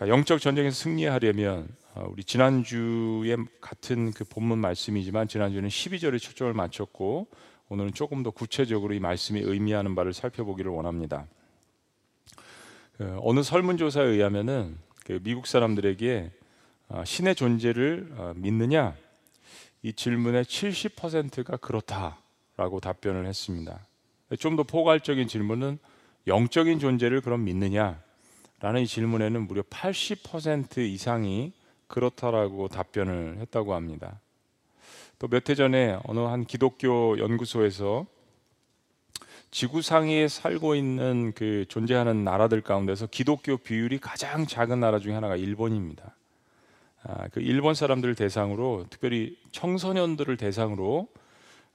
자, 영적 전쟁에서 승리하려면 어, 우리 지난주에 같은 그 본문 말씀이지만 지난주는 12절에 초점을 맞췄고 오늘은 조금 더 구체적으로 이 말씀이 의미하는 바를 살펴보기를 원합니다. 그 어느 설문조사에 의하면은 그 미국 사람들에게 어, 신의 존재를 어, 믿느냐 이 질문의 70%가 그렇다라고 답변을 했습니다. 좀 더 포괄적인 질문은 영적인 존재를 그럼 믿느냐? 라는 이 질문에는 무려 80% 이상이 그렇다라고 답변을 했다고 합니다. 또 몇 해 전에 어느 한 기독교 연구소에서 지구상에 살고 있는 그 존재하는 나라들 가운데서 기독교 비율이 가장 작은 나라 중에 하나가 일본입니다. 아, 그 일본 사람들을 대상으로 특별히 청소년들을 대상으로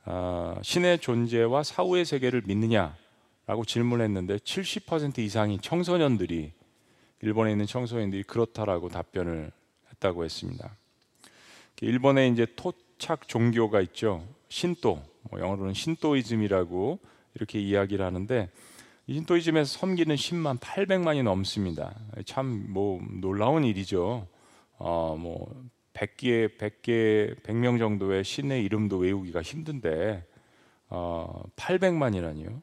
아, 신의 존재와 사후의 세계를 믿느냐라고 질문했는데 70% 이상이 청소년들이 일본에 있는 청소년들이 그렇다라고 답변을 했다고 했습니다. 일본에 이제 토착 종교가 있죠. 신도, 뭐 영어로는 신도이즘이라고 이렇게 이야기를 하는데 신도이즘에서 섬기는 10만 800만이 넘습니다. 참 뭐 놀라운 일이죠. 어 뭐 100개, 100개, 100명 정도의 신의 이름도 외우기가 힘든데 어 800만이라니요.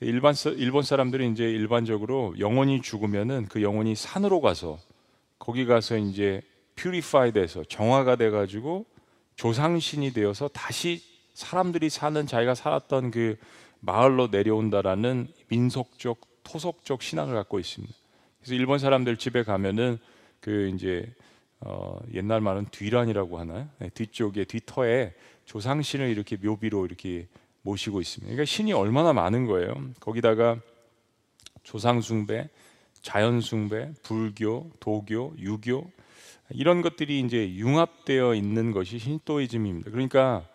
일반 일본 사람들이 이제 일반적으로 영혼이 죽으면은 그 영혼이 산으로 가서 거기 가서 이제 퓨리파이 돼서 정화가 돼 가지고 조상신이 되어서 다시 사람들이 사는 자기가 살았던 그 마을로 내려온다라는 민속적 토속적 신앙을 갖고 있습니다. 그래서 일본 사람들 집에 가면은 그 이제 어 옛날 말은 뒤란이라고 하나요? 네, 뒤쪽에 뒤터에 조상신을 이렇게 묘비로 이렇게 모시고 있습니다. 그러니까 신이 얼마나 많은 거예요. 거기다가 조상 숭배, 자연 숭배, 불교, 도교, 유교 이런 것들이 이제 융합되어 있는 것이 신도이즘입니다. 그러니까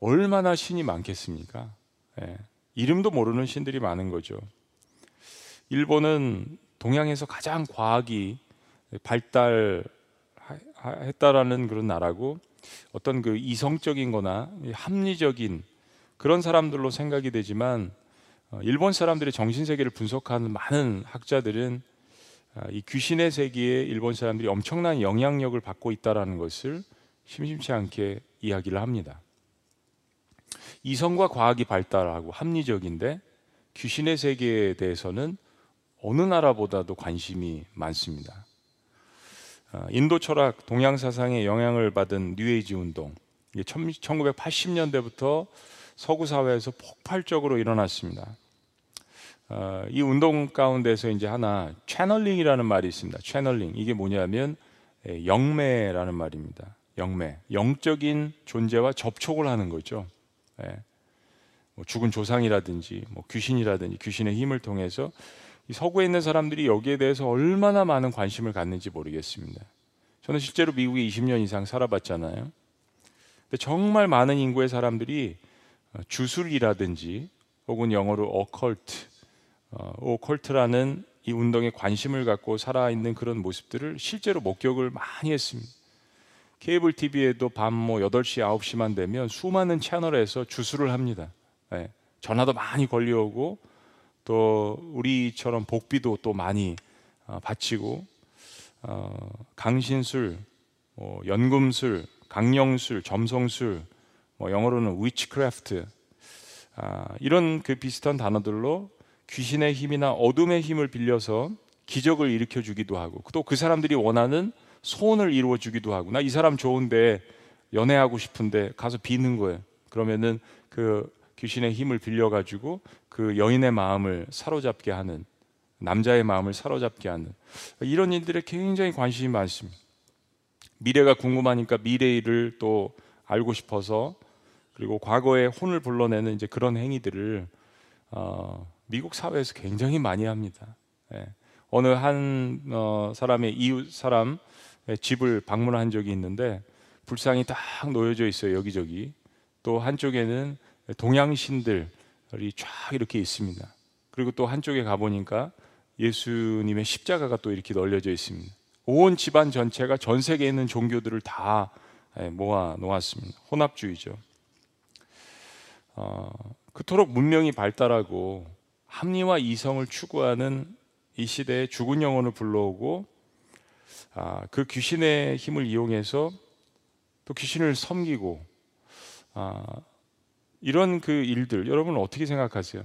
얼마나 신이 많겠습니까? 예. 이름도 모르는 신들이 많은 거죠. 일본은 동양에서 가장 과학이 발달했다라는 그런 나라고 어떤 그 이성적인 거나 합리적인 그런 사람들로 생각이 되지만 어, 일본 사람들의 정신 세계를 분석하는 많은 학자들은 아, 이 귀신의 세계에 일본 사람들이 엄청난 영향력을 받고 있다라는 것을 심심치 않게 이야기를 합니다. 이성과 과학이 발달하고 합리적인데 귀신의 세계에 대해서는 어느 나라보다도 관심이 많습니다. 아, 인도 철학, 동양 사상의 영향을 받은 뉴에이지 운동, 1980년대부터 서구 사회에서 폭발적으로 일어났습니다. 어, 이 운동 가운데서 이제 하나 채널링이라는 말이 있습니다. 채널링 이게 뭐냐면 예, 영매라는 말입니다. 영매 영적인 존재와 접촉을 하는 거죠. 예. 뭐 죽은 조상이라든지 뭐 귀신이라든지 귀신의 힘을 통해서 서구에 있는 사람들이 여기에 대해서 얼마나 많은 관심을 갖는지 모르겠습니다. 저는 실제로 미국에 20년 이상 살아봤잖아요. 근데 정말 많은 인구의 사람들이 어, 주술이라든지 혹은 영어로 어컬트, 어, 오컬트라는 이 운동에 관심을 갖고 살아있는 그런 모습들을 실제로 목격을 많이 했습니다. 케이블 TV에도 밤뭐 8시, 9시만 되면 수많은 채널에서 주술을 합니다. 네. 전화도 많이 걸려오고 또 우리처럼 복비도 또 많이 어, 바치고 어, 강신술, 뭐 연금술, 강령술, 점성술, 뭐 영어로는 위치크래프트 아, 이런 그 비슷한 단어들로 귀신의 힘이나 어둠의 힘을 빌려서 기적을 일으켜 주기도 하고 또 그 사람들이 원하는 소원을 이루어 주기도 하고 나 이 사람 좋은데 연애하고 싶은데 가서 비는 거예요. 그러면은 그 귀신의 힘을 빌려 가지고 그 여인의 마음을 사로잡게 하는 남자의 마음을 사로잡게 하는 이런 일들에 굉장히 관심이 많습니다. 미래가 궁금하니까 미래를 또 알고 싶어서 그리고 과거의 혼을 불러내는 이제 그런 행위들을 어, 미국 사회에서 굉장히 많이 합니다. 예. 어느 한 어, 사람의 이웃 사람 집을 방문한 적이 있는데 불상이 딱 놓여져 있어요 여기저기. 또 한쪽에는 동양신들이 쫙 이렇게 있습니다. 그리고 또 한쪽에 가 보니까 예수님의 십자가가 또 이렇게 널려져 있습니다. 온 집안 전체가 전 세계에 있는 종교들을 다 예, 모아 놓았습니다. 혼합주의죠. 어, 그토록 문명이 발달하고 합리와 이성을 추구하는 이 시대에 죽은 영혼을 불러오고 아, 그 귀신의 힘을 이용해서 또 귀신을 섬기고 아, 이런 그 일들 여러분 어떻게 생각하세요?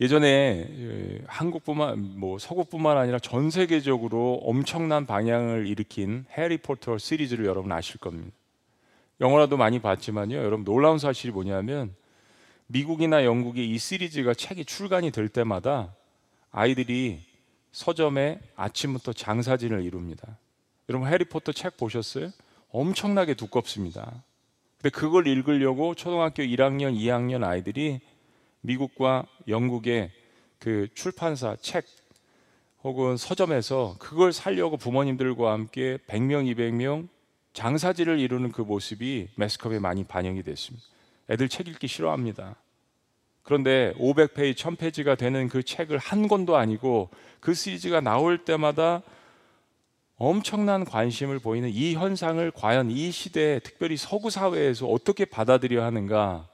예전에 예, 한국뿐만 뭐 서구뿐만 아니라 전 세계적으로 엄청난 방향을 일으킨 해리포터 시리즈를 여러분 아실 겁니다. 영화라도 많이 봤지만요. 여러분 놀라운 사실이 뭐냐면 미국이나 영국의 이 시리즈가 책이 출간이 될 때마다 아이들이 서점에 아침부터 장사진을 이룹니다. 여러분 해리포터 책 보셨어요? 엄청나게 두껍습니다. 근데 그걸 읽으려고 초등학교 1학년, 2학년 아이들이 미국과 영국의 그 출판사 책 혹은 서점에서 그걸 살려고 부모님들과 함께 100명, 200명 장사지를 이루는 그 모습이 매스컴에 많이 반영이 됐습니다. 애들 책 읽기 싫어합니다. 그런데 500페이지, 1000페이지가 되는 그 책을 한 권도 아니고 그 시리즈가 나올 때마다 엄청난 관심을 보이는 이 현상을 과연 이 시대에 특별히 서구 사회에서 어떻게 받아들여야 하는가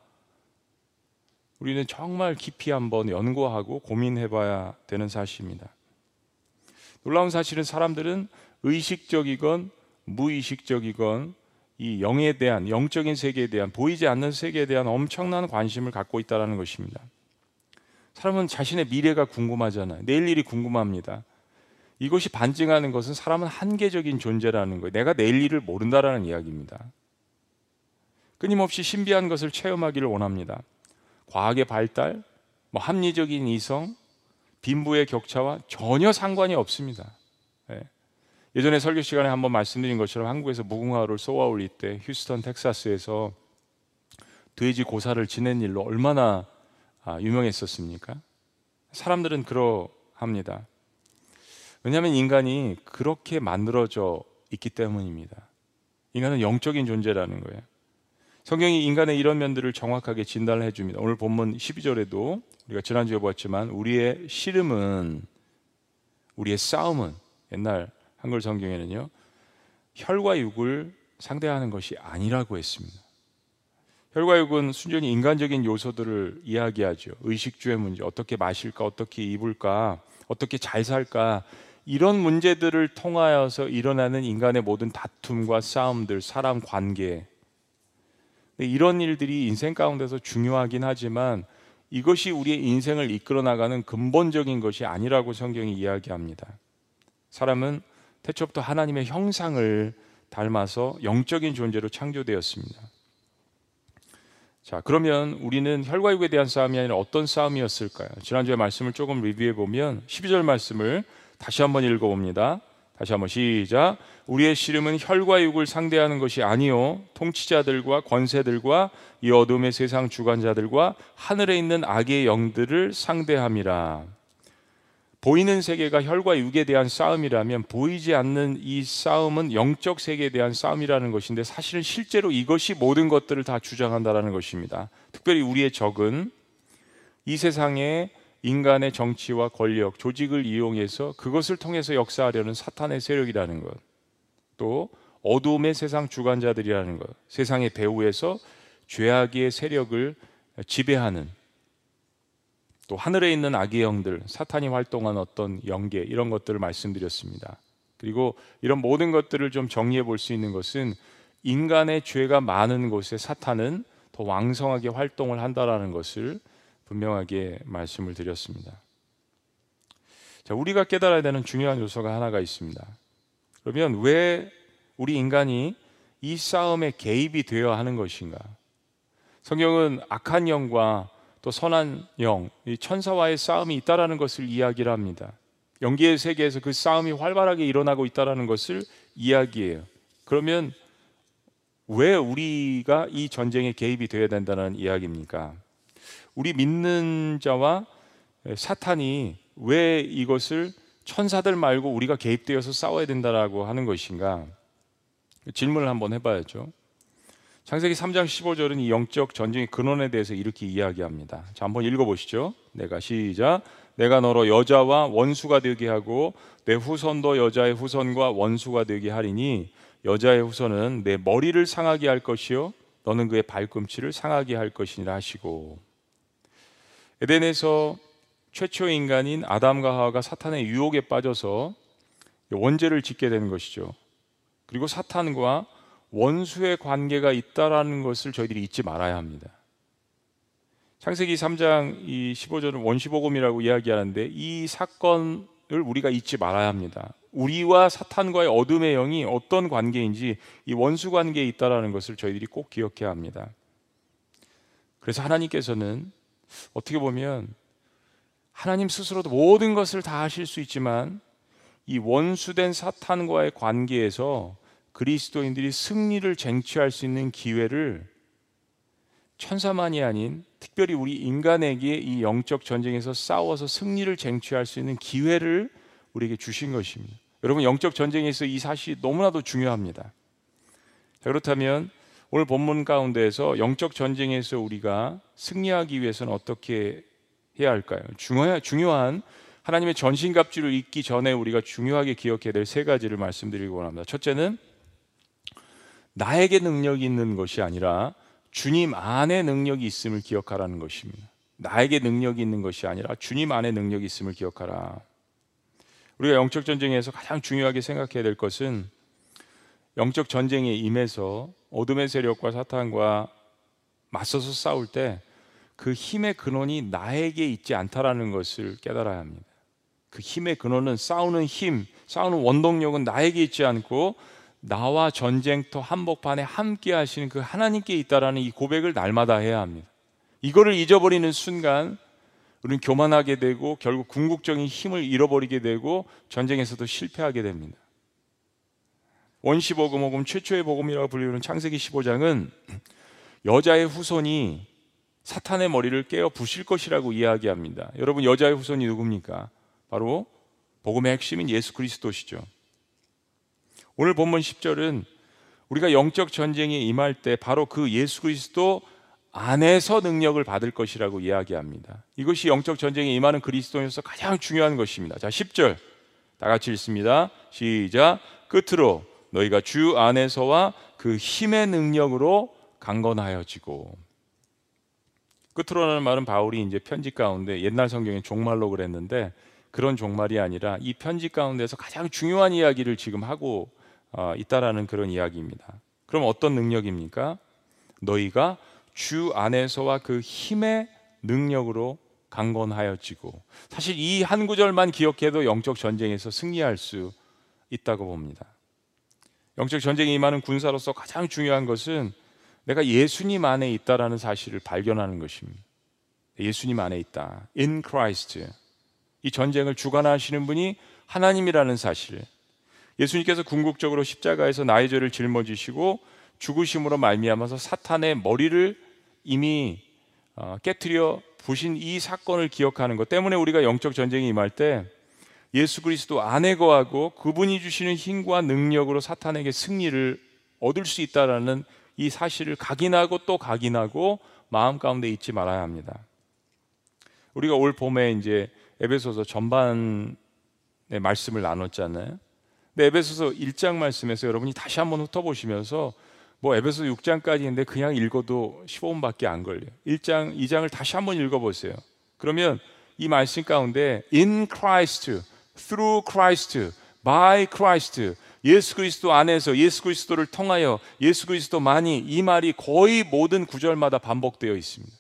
우리는 정말 깊이 한번 연구하고 고민해 봐야 되는 사실입니다. 놀라운 사실은 사람들은 의식적이건 무의식적이건 이 영에 대한 영적인 세계에 대한 보이지 않는 세계에 대한 엄청난 관심을 갖고 있다는 것입니다. 사람은 자신의 미래가 궁금하잖아요. 내일 일이 궁금합니다. 이것이 반증하는 것은 사람은 한계적인 존재라는 거예요. 내가 내일 일을 모른다라는 이야기입니다. 끊임없이 신비한 것을 체험하기를 원합니다. 과학의 발달, 뭐 합리적인 이성, 빈부의 격차와 전혀 상관이 없습니다. 예. 예전에 설교 시간에 한번 말씀드린 것처럼 한국에서 무궁화를 쏘아 올릴 때 휴스턴 텍사스에서 돼지 고사를 지낸 일로 얼마나 아, 유명했었습니까? 사람들은 그러합니다. 왜냐하면 인간이 그렇게 만들어져 있기 때문입니다. 인간은 영적인 존재라는 거예요. 성경이 인간의 이런 면들을 정확하게 진단을 해줍니다. 오늘 본문 12절에도 우리가 지난주에 보았지만 우리의 씨름은 우리의 싸움은 옛날 한글 성경에는요 혈과 육을 상대하는 것이 아니라고 했습니다. 혈과 육은 순전히 인간적인 요소들을 이야기하죠. 의식주의 문제, 어떻게 마실까, 어떻게 입을까, 어떻게 잘 살까 이런 문제들을 통하여서 일어나는 인간의 모든 다툼과 싸움들, 사람 관계 이런 일들이 인생 가운데서 중요하긴 하지만 이것이 우리의 인생을 이끌어 나가는 근본적인 것이 아니라고 성경이 이야기합니다. 사람은 태초부터 하나님의 형상을 닮아서 영적인 존재로 창조되었습니다. 자, 그러면 우리는 혈과 육에 대한 싸움이 아니라 어떤 싸움이었을까요? 지난주에 말씀을 조금 리뷰해 보면 12절 말씀을 다시 한번 읽어 봅니다. 다시 한번 시작. 우리의 씨름은 혈과 육을 상대하는 것이 아니요 통치자들과 권세들과 이 어둠의 세상 주관자들과 하늘에 있는 악의 영들을 상대함이라. 보이는 세계가 혈과 육에 대한 싸움이라면 보이지 않는 이 싸움은 영적 세계에 대한 싸움이라는 것인데 사실은 실제로 이것이 모든 것들을 다 주장한다라는 것입니다. 특별히 우리의 적은 이 세상에 인간의 정치와 권력, 조직을 이용해서 그것을 통해서 역사하려는 사탄의 세력이라는 것. 또 어둠의 세상 주관자들이라는 것. 세상의 배후에서 죄악의 세력을 지배하는 또 하늘에 있는 악의 영들, 사탄이 활동한 어떤 영계 이런 것들을 말씀드렸습니다. 그리고 이런 모든 것들을 좀 정리해 볼 수 있는 것은 인간의 죄가 많은 곳에 사탄은 더 왕성하게 활동을 한다라는 것을 분명하게 말씀을 드렸습니다. 자, 우리가 깨달아야 되는 중요한 요소가 하나가 있습니다. 그러면 왜 우리 인간이 이 싸움에 개입이 되어야 하는 것인가? 성경은 악한 영과 또 선한 영, 이 천사와의 싸움이 있다라는 것을 이야기를 합니다. 영계의 세계에서 그 싸움이 활발하게 일어나고 있다라는 것을 이야기해요. 그러면 왜 우리가 이 전쟁에 개입이 되어야 된다는 이야기입니까? 우리 믿는 자와 사탄이 왜 이것을 천사들 말고 우리가 개입되어서 싸워야 된다라고 하는 것인가? 질문을 한번 해봐야죠. 창세기 3장 15절은 이 영적 전쟁의 근원에 대해서 이렇게 이야기합니다. 자, 한번 읽어보시죠. 내가 시작. 내가 너로 여자와 원수가 되게 하고 내 후손도 여자의 후손과 원수가 되게 하리니 여자의 후손은 내 머리를 상하게 할 것이요 너는 그의 발꿈치를 상하게 할 것이니라 하시고 에덴에서 최초 인간인 아담과 하와가 사탄의 유혹에 빠져서 원죄를 짓게 되는 것이죠. 그리고 사탄과 원수의 관계가 있다라는 것을 저희들이 잊지 말아야 합니다. 창세기 3장 이 15절은 원시복음이라고 이야기하는데 이 사건을 우리가 잊지 말아야 합니다. 우리와 사탄과의 어둠의 영이 어떤 관계인지 이 원수 관계에 있다라는 것을 저희들이 꼭 기억해야 합니다. 그래서 하나님께서는 어떻게 보면 하나님 스스로도 모든 것을 다 하실 수 있지만 이 원수된 사탄과의 관계에서 그리스도인들이 승리를 쟁취할 수 있는 기회를 천사만이 아닌 특별히 우리 인간에게 이 영적 전쟁에서 싸워서 승리를 쟁취할 수 있는 기회를 우리에게 주신 것입니다. 여러분 영적 전쟁에서 이 사실이 너무나도 중요합니다. 자, 그렇다면 오늘 본문 가운데에서 영적 전쟁에서 우리가 승리하기 위해서는 어떻게 해야 할까요? 중요한, 중요한 하나님의 전신갑주를 잊기 전에 우리가 중요하게 기억해야 될 세 가지를 말씀드리고 원합니다. 첫째는 나에게 능력이 있는 것이 아니라 주님 안에 능력이 있음을 기억하라는 것입니다. 나에게 능력이 있는 것이 아니라 주님 안에 능력이 있음을 기억하라. 우리가 영적 전쟁에서 가장 중요하게 생각해야 될 것은 영적 전쟁에 임해서 어둠의 세력과 사탄과 맞서서 싸울 때 그 힘의 근원이 나에게 있지 않다라는 것을 깨달아야 합니다. 그 힘의 근원은 싸우는 힘, 싸우는 원동력은 나에게 있지 않고 나와 전쟁터 한복판에 함께 하시는 그 하나님께 있다라는 이 고백을 날마다 해야 합니다. 이거를 잊어버리는 순간 우리는 교만하게 되고 결국 궁극적인 힘을 잃어버리게 되고 전쟁에서도 실패하게 됩니다. 원시 복음 복음 최초의 복음이라고 불리는 창세기 15장은 여자의 후손이 사탄의 머리를 깨어 부실 것이라고 이야기합니다. 여러분 여자의 후손이 누굽니까? 바로 복음의 핵심인 예수 그리스도시죠. 오늘 본문 10절은 우리가 영적 전쟁에 임할 때 바로 그 예수 그리스도 안에서 능력을 받을 것이라고 이야기합니다. 이것이 영적 전쟁에 임하는 그리스도인으로서 가장 중요한 것입니다. 자, 10절. 다 같이 읽습니다. 시작. 끝으로 너희가 주 안에서와 그 힘의 능력으로 강건하여지고 끝으로라는 말은 바울이 이제 편지 가운데 옛날 성경에 종말로 그랬는데 그런 종말이 아니라 이 편지 가운데서 가장 중요한 이야기를 지금 하고 어, 있다라는 그런 이야기입니다. 그럼 어떤 능력입니까? 너희가 주 안에서와 그 힘의 능력으로 강건하여지고 사실 이 한 구절만 기억해도 영적 전쟁에서 승리할 수 있다고 봅니다. 영적 전쟁에 임하는 군사로서 가장 중요한 것은 내가 예수님 안에 있다라는 사실을 발견하는 것입니다. 예수님 안에 있다. In Christ. 이 전쟁을 주관하시는 분이 하나님이라는 사실. 예수님께서 궁극적으로 십자가에서 나의 죄를 짊어지시고 죽으심으로 말미암아서 사탄의 머리를 이미 어, 깨뜨려 부신 이 사건을 기억하는 것 때문에 우리가 영적 전쟁에 임할 때 예수 그리스도 안에 거하고 그분이 주시는 힘과 능력으로 사탄에게 승리를 얻을 수 있다라는 이 사실을 각인하고 또 각인하고 마음 가운데 잊지 말아야 합니다. 우리가 올 봄에 이제 에베소서 전반의 말씀을 나눴잖아요. 에베소서 1장 말씀에서 여러분이 다시 한번 훑어보시면서 뭐 에베소 6장까지 인데 그냥 읽어도 15분밖에 안 걸려요. 1장, 2장을 다시 한번 읽어보세요. 그러면 이 말씀 가운데 in Christ, through Christ, by Christ, 예수 그리스도 안에서 예수 그리스도를 통하여 예수 그리스도만이 이 말이 거의 모든 구절마다 반복되어 있습니다.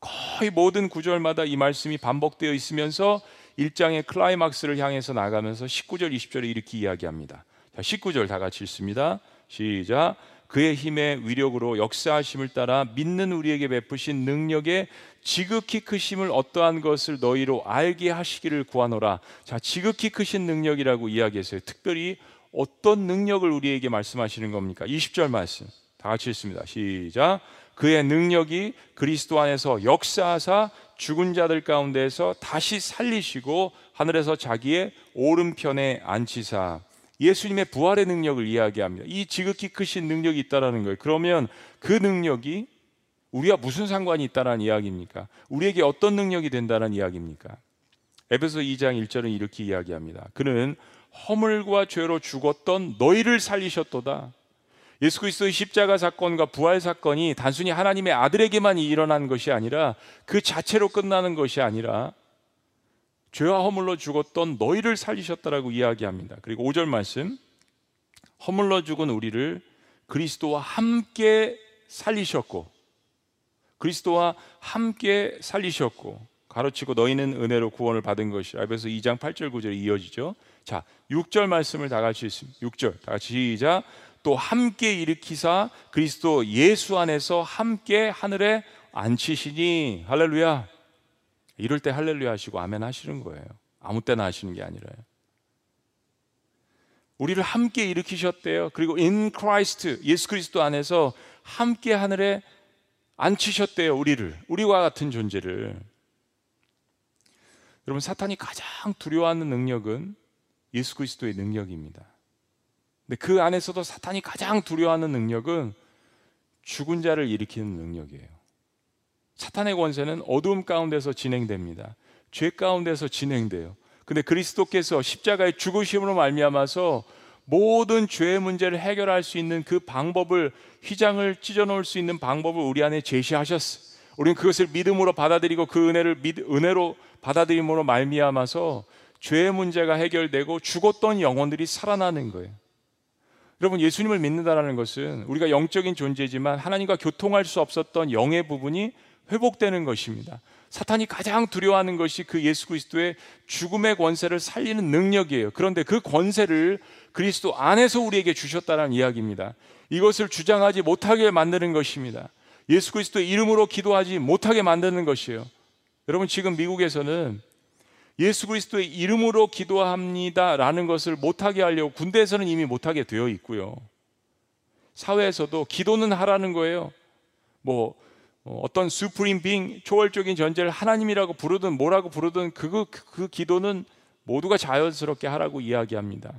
거의 모든 구절마다 이 말씀이 반복되어 있으면서 1장의 클라이막스를 향해서 나가면서 19절, 20절에 이렇게 이야기합니다. 자, 19절 다 같이 읽습니다. 시작. 그의 힘의 위력으로 역사하심을 따라 믿는 우리에게 베푸신 능력의 지극히 크심을 어떠한 것을 너희로 알게 하시기를 구하노라. 자, 지극히 크신 능력이라고 이야기했어요. 특별히 어떤 능력을 우리에게 말씀하시는 겁니까? 20절 말씀. 다 같이 읽습니다. 시작. 그의 능력이 그리스도 안에서 역사하사 죽은 자들 가운데서 다시 살리시고 하늘에서 자기의 오른편에 앉히사 예수님의 부활의 능력을 이야기합니다. 이 지극히 크신 능력이 있다라는 거예요. 그러면 그 능력이 우리와 무슨 상관이 있다라는 이야기입니까? 우리에게 어떤 능력이 된다는 이야기입니까? 에베소 2장 1절은 이렇게 이야기합니다. 그는 허물과 죄로 죽었던 너희를 살리셨도다. 예수 그리스도의 십자가 사건과 부활 사건이 단순히 하나님의 아들에게만 일어난 것이 아니라 그 자체로 끝나는 것이 아니라 죄와 허물로 죽었던 너희를 살리셨다라고 이야기합니다. 그리고 5절 말씀 허물로 죽은 우리를 그리스도와 함께 살리셨고 그리스도와 함께 살리셨고 가로치고 너희는 은혜로 구원을 받은 것이라. 에베소 2장 8절 9절이 이어지죠. 자, 6절 말씀을 다 같이 읽습니다. 6절. 다 같이 시작. 또 함께 일으키사 그리스도 예수 안에서 함께 하늘에 앉히시니 할렐루야. 이럴 때 할렐루야 하시고 아멘 하시는 거예요. 아무 때나 하시는 게 아니라요. 우리를 함께 일으키셨대요. 그리고 in Christ 예수 그리스도 안에서 함께 하늘에 앉히셨대요. 우리를 우리와 같은 존재를. 여러분 사탄이 가장 두려워하는 능력은 예수 그리스도의 능력입니다. 근데 그 안에서도 사탄이 가장 두려워하는 능력은 죽은 자를 일으키는 능력이에요. 사탄의 권세는 어두움 가운데서 진행됩니다. 죄 가운데서 진행돼요. 근데 그리스도께서 십자가의 죽으심으로 말미암아서 모든 죄의 문제를 해결할 수 있는 그 방법을 휘장을 찢어 놓을 수 있는 방법을 우리 안에 제시하셨어. 우리는 그것을 믿음으로 받아들이고 그 은혜를 믿, 은혜로 받아들임으로 말미암아서 죄의 문제가 해결되고 죽었던 영혼들이 살아나는 거예요. 여러분 예수님을 믿는다라는 것은 우리가 영적인 존재지만 하나님과 교통할 수 없었던 영의 부분이 회복되는 것입니다. 사탄이 가장 두려워하는 것이 그 예수 그리스도의 죽음의 권세를 살리는 능력이에요. 그런데 그 권세를 그리스도 안에서 우리에게 주셨다는 이야기입니다. 이것을 주장하지 못하게 만드는 것입니다. 예수 그리스도의 이름으로 기도하지 못하게 만드는 것이에요. 여러분 지금 미국에서는 예수 그리스도의 이름으로 기도합니다라는 것을 못하게 하려고 군대에서는 이미 못하게 되어 있고요. 사회에서도 기도는 하라는 거예요. 뭐 어떤 수프림 빙 초월적인 존재를 하나님이라고 부르든 뭐라고 부르든 그, 그, 그 기도는 모두가 자연스럽게 하라고 이야기합니다.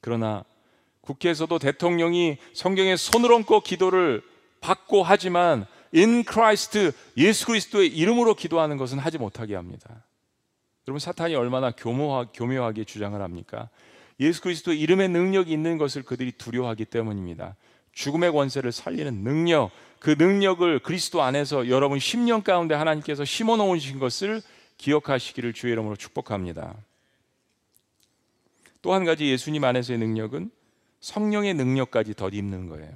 그러나 국회에서도 대통령이 성경에 손을 얹고 기도를 받고 하지만 in Christ 예수 그리스도의 이름으로 기도하는 것은 하지 못하게 합니다. 여러분 사탄이 얼마나 교묘하, 교묘하게 주장을 합니까? 예수 그리스도 이름의 능력이 있는 것을 그들이 두려워하기 때문입니다. 죽음의 권세를 살리는 능력, 그 능력을 그리스도 안에서 여러분 10년 가운데 하나님께서 심어 놓으신 것을 기억하시기를 주의 이름으로 축복합니다. 또 한 가지 예수님 안에서의 능력은 성령의 능력까지 덧입는 거예요.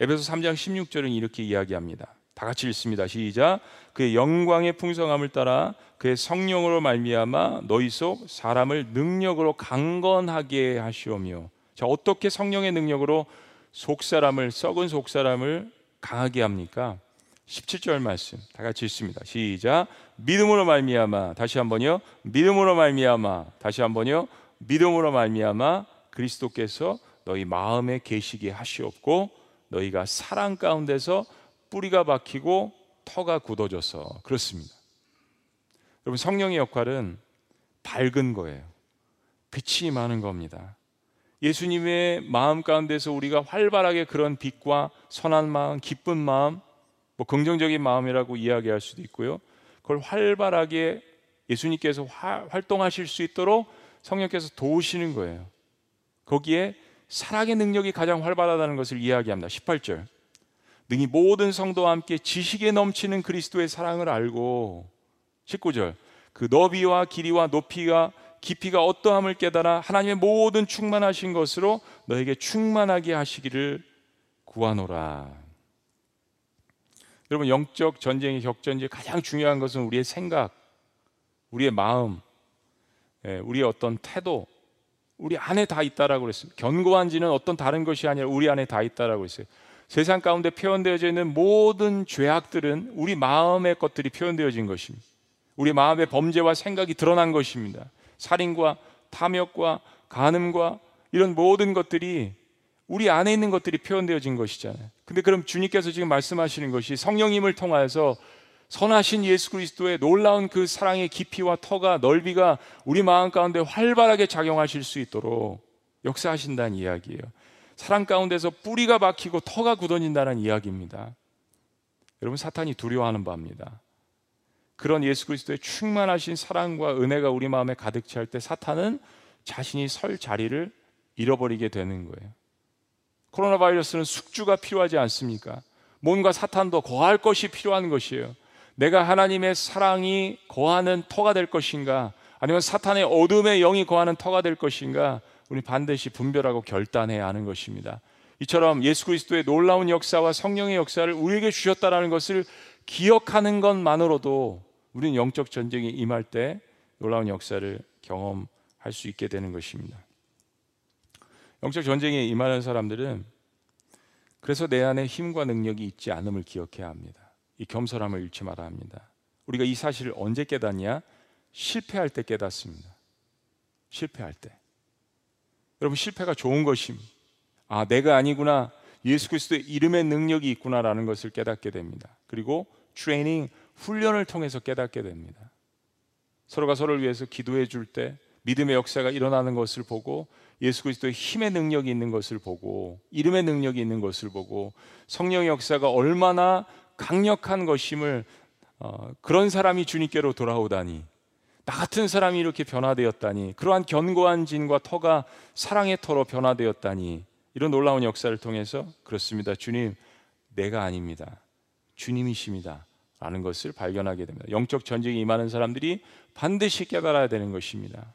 에베소 3장 16절은 이렇게 이야기합니다. 다 같이 읽습니다. 시작. 그의 영광의 풍성함을 따라 그의 성령으로 말미암아 너희 속 사람을 능력으로 강건하게 하시오며. 자, 어떻게 성령의 능력으로 속 사람을 썩은 속 사람을 강하게 합니까? 17절 말씀 다 같이 읽습니다. 시작. 믿음으로 말미암아 다시 한번요. 믿음으로 말미암아 다시 한번요. 믿음으로 말미암아 그리스도께서 너희 마음에 계시게 하시옵고 너희가 사랑 가운데서 뿌리가 박히고 터가 굳어져서 그렇습니다. 여러분 성령의 역할은 밝은 거예요. 빛이 많은 겁니다. 예수님의 마음 가운데서 우리가 활발하게 그런 빛과 선한 마음, 기쁜 마음, 뭐 긍정적인 마음이라고 이야기할 수도 있고요. 그걸 활발하게 예수님께서 화, 활동하실 수 있도록 성령께서 도우시는 거예요. 거기에 사랑의 능력이 가장 활발하다는 것을 이야기합니다. 18절. 능히 모든 성도와 함께 지식에 넘치는 그리스도의 사랑을 알고 19절 그 너비와 길이와 높이가 깊이가 어떠함을 깨달아 하나님의 모든 충만하신 것으로 너에게 충만하게 하시기를 구하노라. 여러분 영적 전쟁의 격전지 가장 중요한 것은 우리의 생각, 우리의 마음, 예, 우리의 어떤 태도, 우리 안에 다 있다라고 그랬습니다. 견고한 지는 어떤 다른 것이 아니라 우리 안에 다 있다라고 했어요. 세상 가운데 표현되어져 있는 모든 죄악들은 우리 마음의 것들이 표현되어진 것입니다. 우리 마음의 범죄와 생각이 드러난 것입니다. 살인과 탐욕과 간음과 이런 모든 것들이 우리 안에 있는 것들이 표현되어진 것이잖아요. 근데 그럼 주님께서 지금 말씀하시는 것이 성령님을 통하여서 선하신 예수 그리스도의 놀라운 그 사랑의 깊이와 터가 넓이가 우리 마음 가운데 활발하게 작용하실 수 있도록 역사하신다는 이야기예요. 사랑 가운데서 뿌리가 박히고 터가 굳어진다는 이야기입니다. 여러분 사탄이 두려워하는 바입니다. 그런 예수 그리스도의 충만하신 사랑과 은혜가 우리 마음에 가득 찰 때 사탄은 자신이 설 자리를 잃어버리게 되는 거예요. 코로나 바이러스는 숙주가 필요하지 않습니까? 뭔가 사탄도 거할 것이 필요한 것이에요. 내가 하나님의 사랑이 거하는 터가 될 것인가? 아니면 사탄의 어둠의 영이 거하는 터가 될 것인가 우리 반드시 분별하고 결단해야 하는 것입니다. 이처럼 예수 그리스도의 놀라운 역사와 성령의 역사를 우리에게 주셨다라는 것을 기억하는 것만으로도 우리는 영적 전쟁이 임할 때 놀라운 역사를 경험할 수 있게 되는 것입니다. 영적 전쟁에 임하는 사람들은 그래서 내 안에 힘과 능력이 있지 않음을 기억해야 합니다. 이 겸손함을 잃지 말아야 합니다. 우리가 이 사실을 언제 깨닫냐? 실패할 때 깨닫습니다. 실패할 때. 여러분 실패가 좋은 것입니다. 아, 내가 아니구나. 예수 그리스도의 이름의 능력이 있구나라는 것을 깨닫게 됩니다. 그리고 트레이닝 훈련을 통해서 깨닫게 됩니다. 서로가 서로를 위해서 기도해 줄 때 믿음의 역사가 일어나는 것을 보고 예수 그리스도의 힘의 능력이 있는 것을 보고 이름의 능력이 있는 것을 보고 성령의 역사가 얼마나 강력한 것임을 어, 그런 사람이 주님께로 돌아오다니 나 같은 사람이 이렇게 변화되었다니 그러한 견고한 진과 터가 사랑의 터로 변화되었다니 이런 놀라운 역사를 통해서 그렇습니다. 주님 내가 아닙니다. 주님이십니다. 라는 것을 발견하게 됩니다. 영적 전쟁에 임하는 사람들이 반드시 깨달아야 되는 것입니다.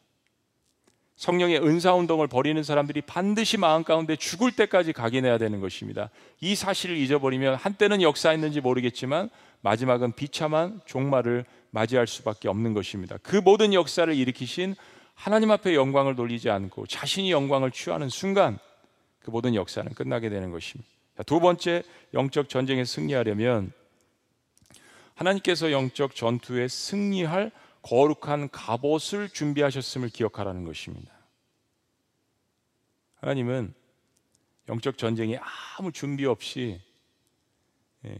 성령의 은사 운동을 벌이는 사람들이 반드시 마음 가운데 죽을 때까지 각인해야 되는 것입니다. 이 사실을 잊어버리면 한때는 역사했는지 모르겠지만 마지막은 비참한 종말을 맞이할 수밖에 없는 것입니다. 그 모든 역사를 일으키신 하나님 앞에 영광을 돌리지 않고 자신이 영광을 취하는 순간 그 모든 역사는 끝나게 되는 것입니다. 두 번째 영적 전쟁에 승리하려면 하나님께서 영적 전투에 승리할 거룩한 갑옷을 준비하셨음을 기억하라는 것입니다. 하나님은 영적 전쟁에 아무 준비 없이 예,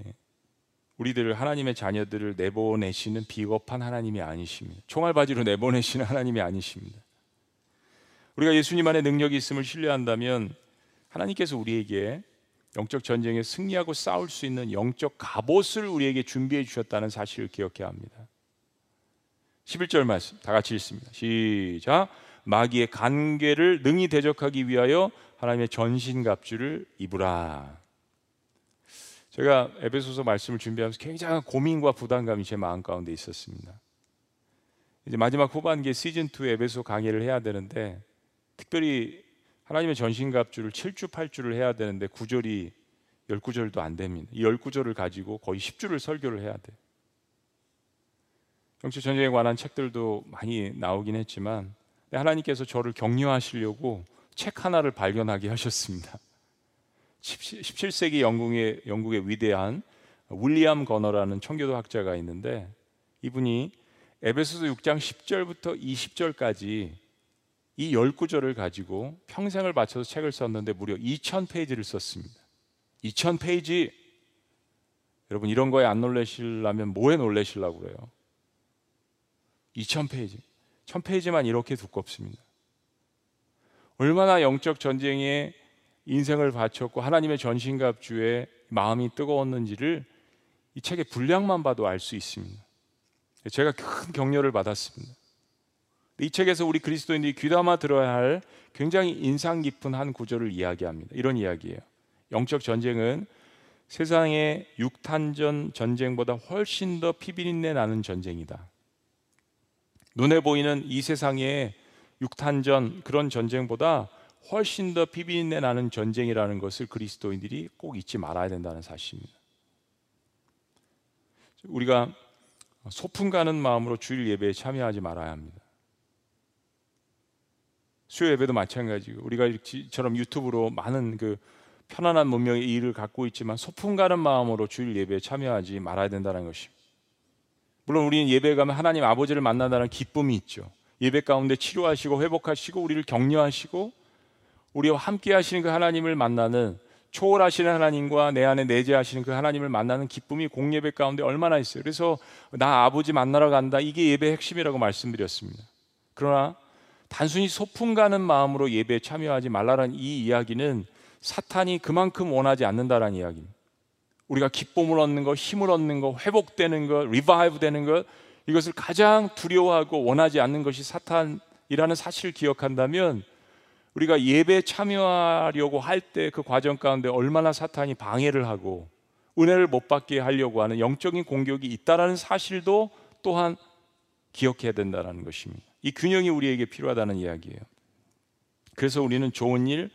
우리들을 하나님의 자녀들을 내보내시는 비겁한 하나님이 아니십니다. 총알바지로 내보내시는 하나님이 아니십니다. 우리가 예수님 안에 능력이 있음을 신뢰한다면 하나님께서 우리에게 영적 전쟁에 승리하고 싸울 수 있는 영적 갑옷을 우리에게 준비해 주셨다는 사실을 기억해야 합니다. 11절 말씀 다 같이 읽습니다. 시작. 마귀의 간계를 능히 대적하기 위하여 하나님의 전신 갑주를 입으라. 제가 에베소서 말씀을 준비하면서 굉장한 고민과 부담감이 제 마음 가운데 있었습니다. 이제 마지막 후반기 시즌 2 에베소 강의를 해야 되는데 특별히 하나님의 전신갑주를 7주 8주를 해야 되는데 9절이 10구절도 안 됩니다. 이 10구절을 가지고 거의 10주를 설교를 해야 돼. 영적 전쟁에 관한 책들도 많이 나오긴 했지만 하나님께서 저를 격려하시려고 책 하나를 발견하게 하셨습니다. 17세기 영국의, 영국의 위대한 윌리엄 거너라는 청교도 학자가 있는데 이분이 에베소서 6장 10절부터 20절까지 이 10구절을 가지고 평생을 바쳐서 책을 썼는데 무려 2000페이지를 썼습니다. 2000페이지 여러분 이런 거에 안 놀라시려면 뭐에 놀라시려고 그래요? 2000페이지. 1000페이지만 이렇게 두껍습니다. 얼마나 영적 전쟁에 인생을 바쳤고 하나님의 전신갑주에 마음이 뜨거웠는지를 이 책의 분량만 봐도 알 수 있습니다. 제가 큰 격려를 받았습니다. 이 책에서 우리 그리스도인들이 귀담아 들어야 할 굉장히 인상 깊은 한 구절을 이야기합니다. 이런 이야기예요. 영적 전쟁은 세상의 육탄전 전쟁보다 훨씬 더 피비린내 나는 전쟁이다. 눈에 보이는 이 세상의 육탄전 그런 전쟁보다 훨씬 더 비비린내 나는 전쟁이라는 것을 그리스도인들이 꼭 잊지 말아야 된다는 사실입니다. 우리가 소풍 가는 마음으로 주일 예배에 참여하지 말아야 합니다. 수요 예배도 마찬가지고 우리가 이처럼 유튜브로 많은 그 편안한 문명의 일을 갖고 있지만 소풍 가는 마음으로 주일 예배에 참여하지 말아야 된다는 것입니다. 물론 우리는 예배 가면 하나님 아버지를 만난다는 기쁨이 있죠. 예배 가운데 치료하시고 회복하시고 우리를 격려하시고 우리와 함께 하시는 그 하나님을 만나는 초월하시는 하나님과 내 안에 내재하시는 그 하나님을 만나는 기쁨이 공예배 가운데 얼마나 있어요. 그래서 나 아버지 만나러 간다. 이게 예배의 핵심이라고 말씀드렸습니다. 그러나 단순히 소풍 가는 마음으로 예배에 참여하지 말라는 이 이야기는 사탄이 그만큼 원하지 않는다라는 이야기입니다. 우리가 기쁨을 얻는 것, 힘을 얻는 것, 회복되는 것, revive 되는 것 이것을 가장 두려워하고 원하지 않는 것이 사탄이라는 사실을 기억한다면 우리가 예배에 참여하려고 할 때 그 과정 가운데 얼마나 사탄이 방해를 하고 은혜를 못 받게 하려고 하는 영적인 공격이 있다라는 사실도 또한 기억해야 된다는 것입니다. 이 균형이 우리에게 필요하다는 이야기예요. 그래서 우리는 좋은 일,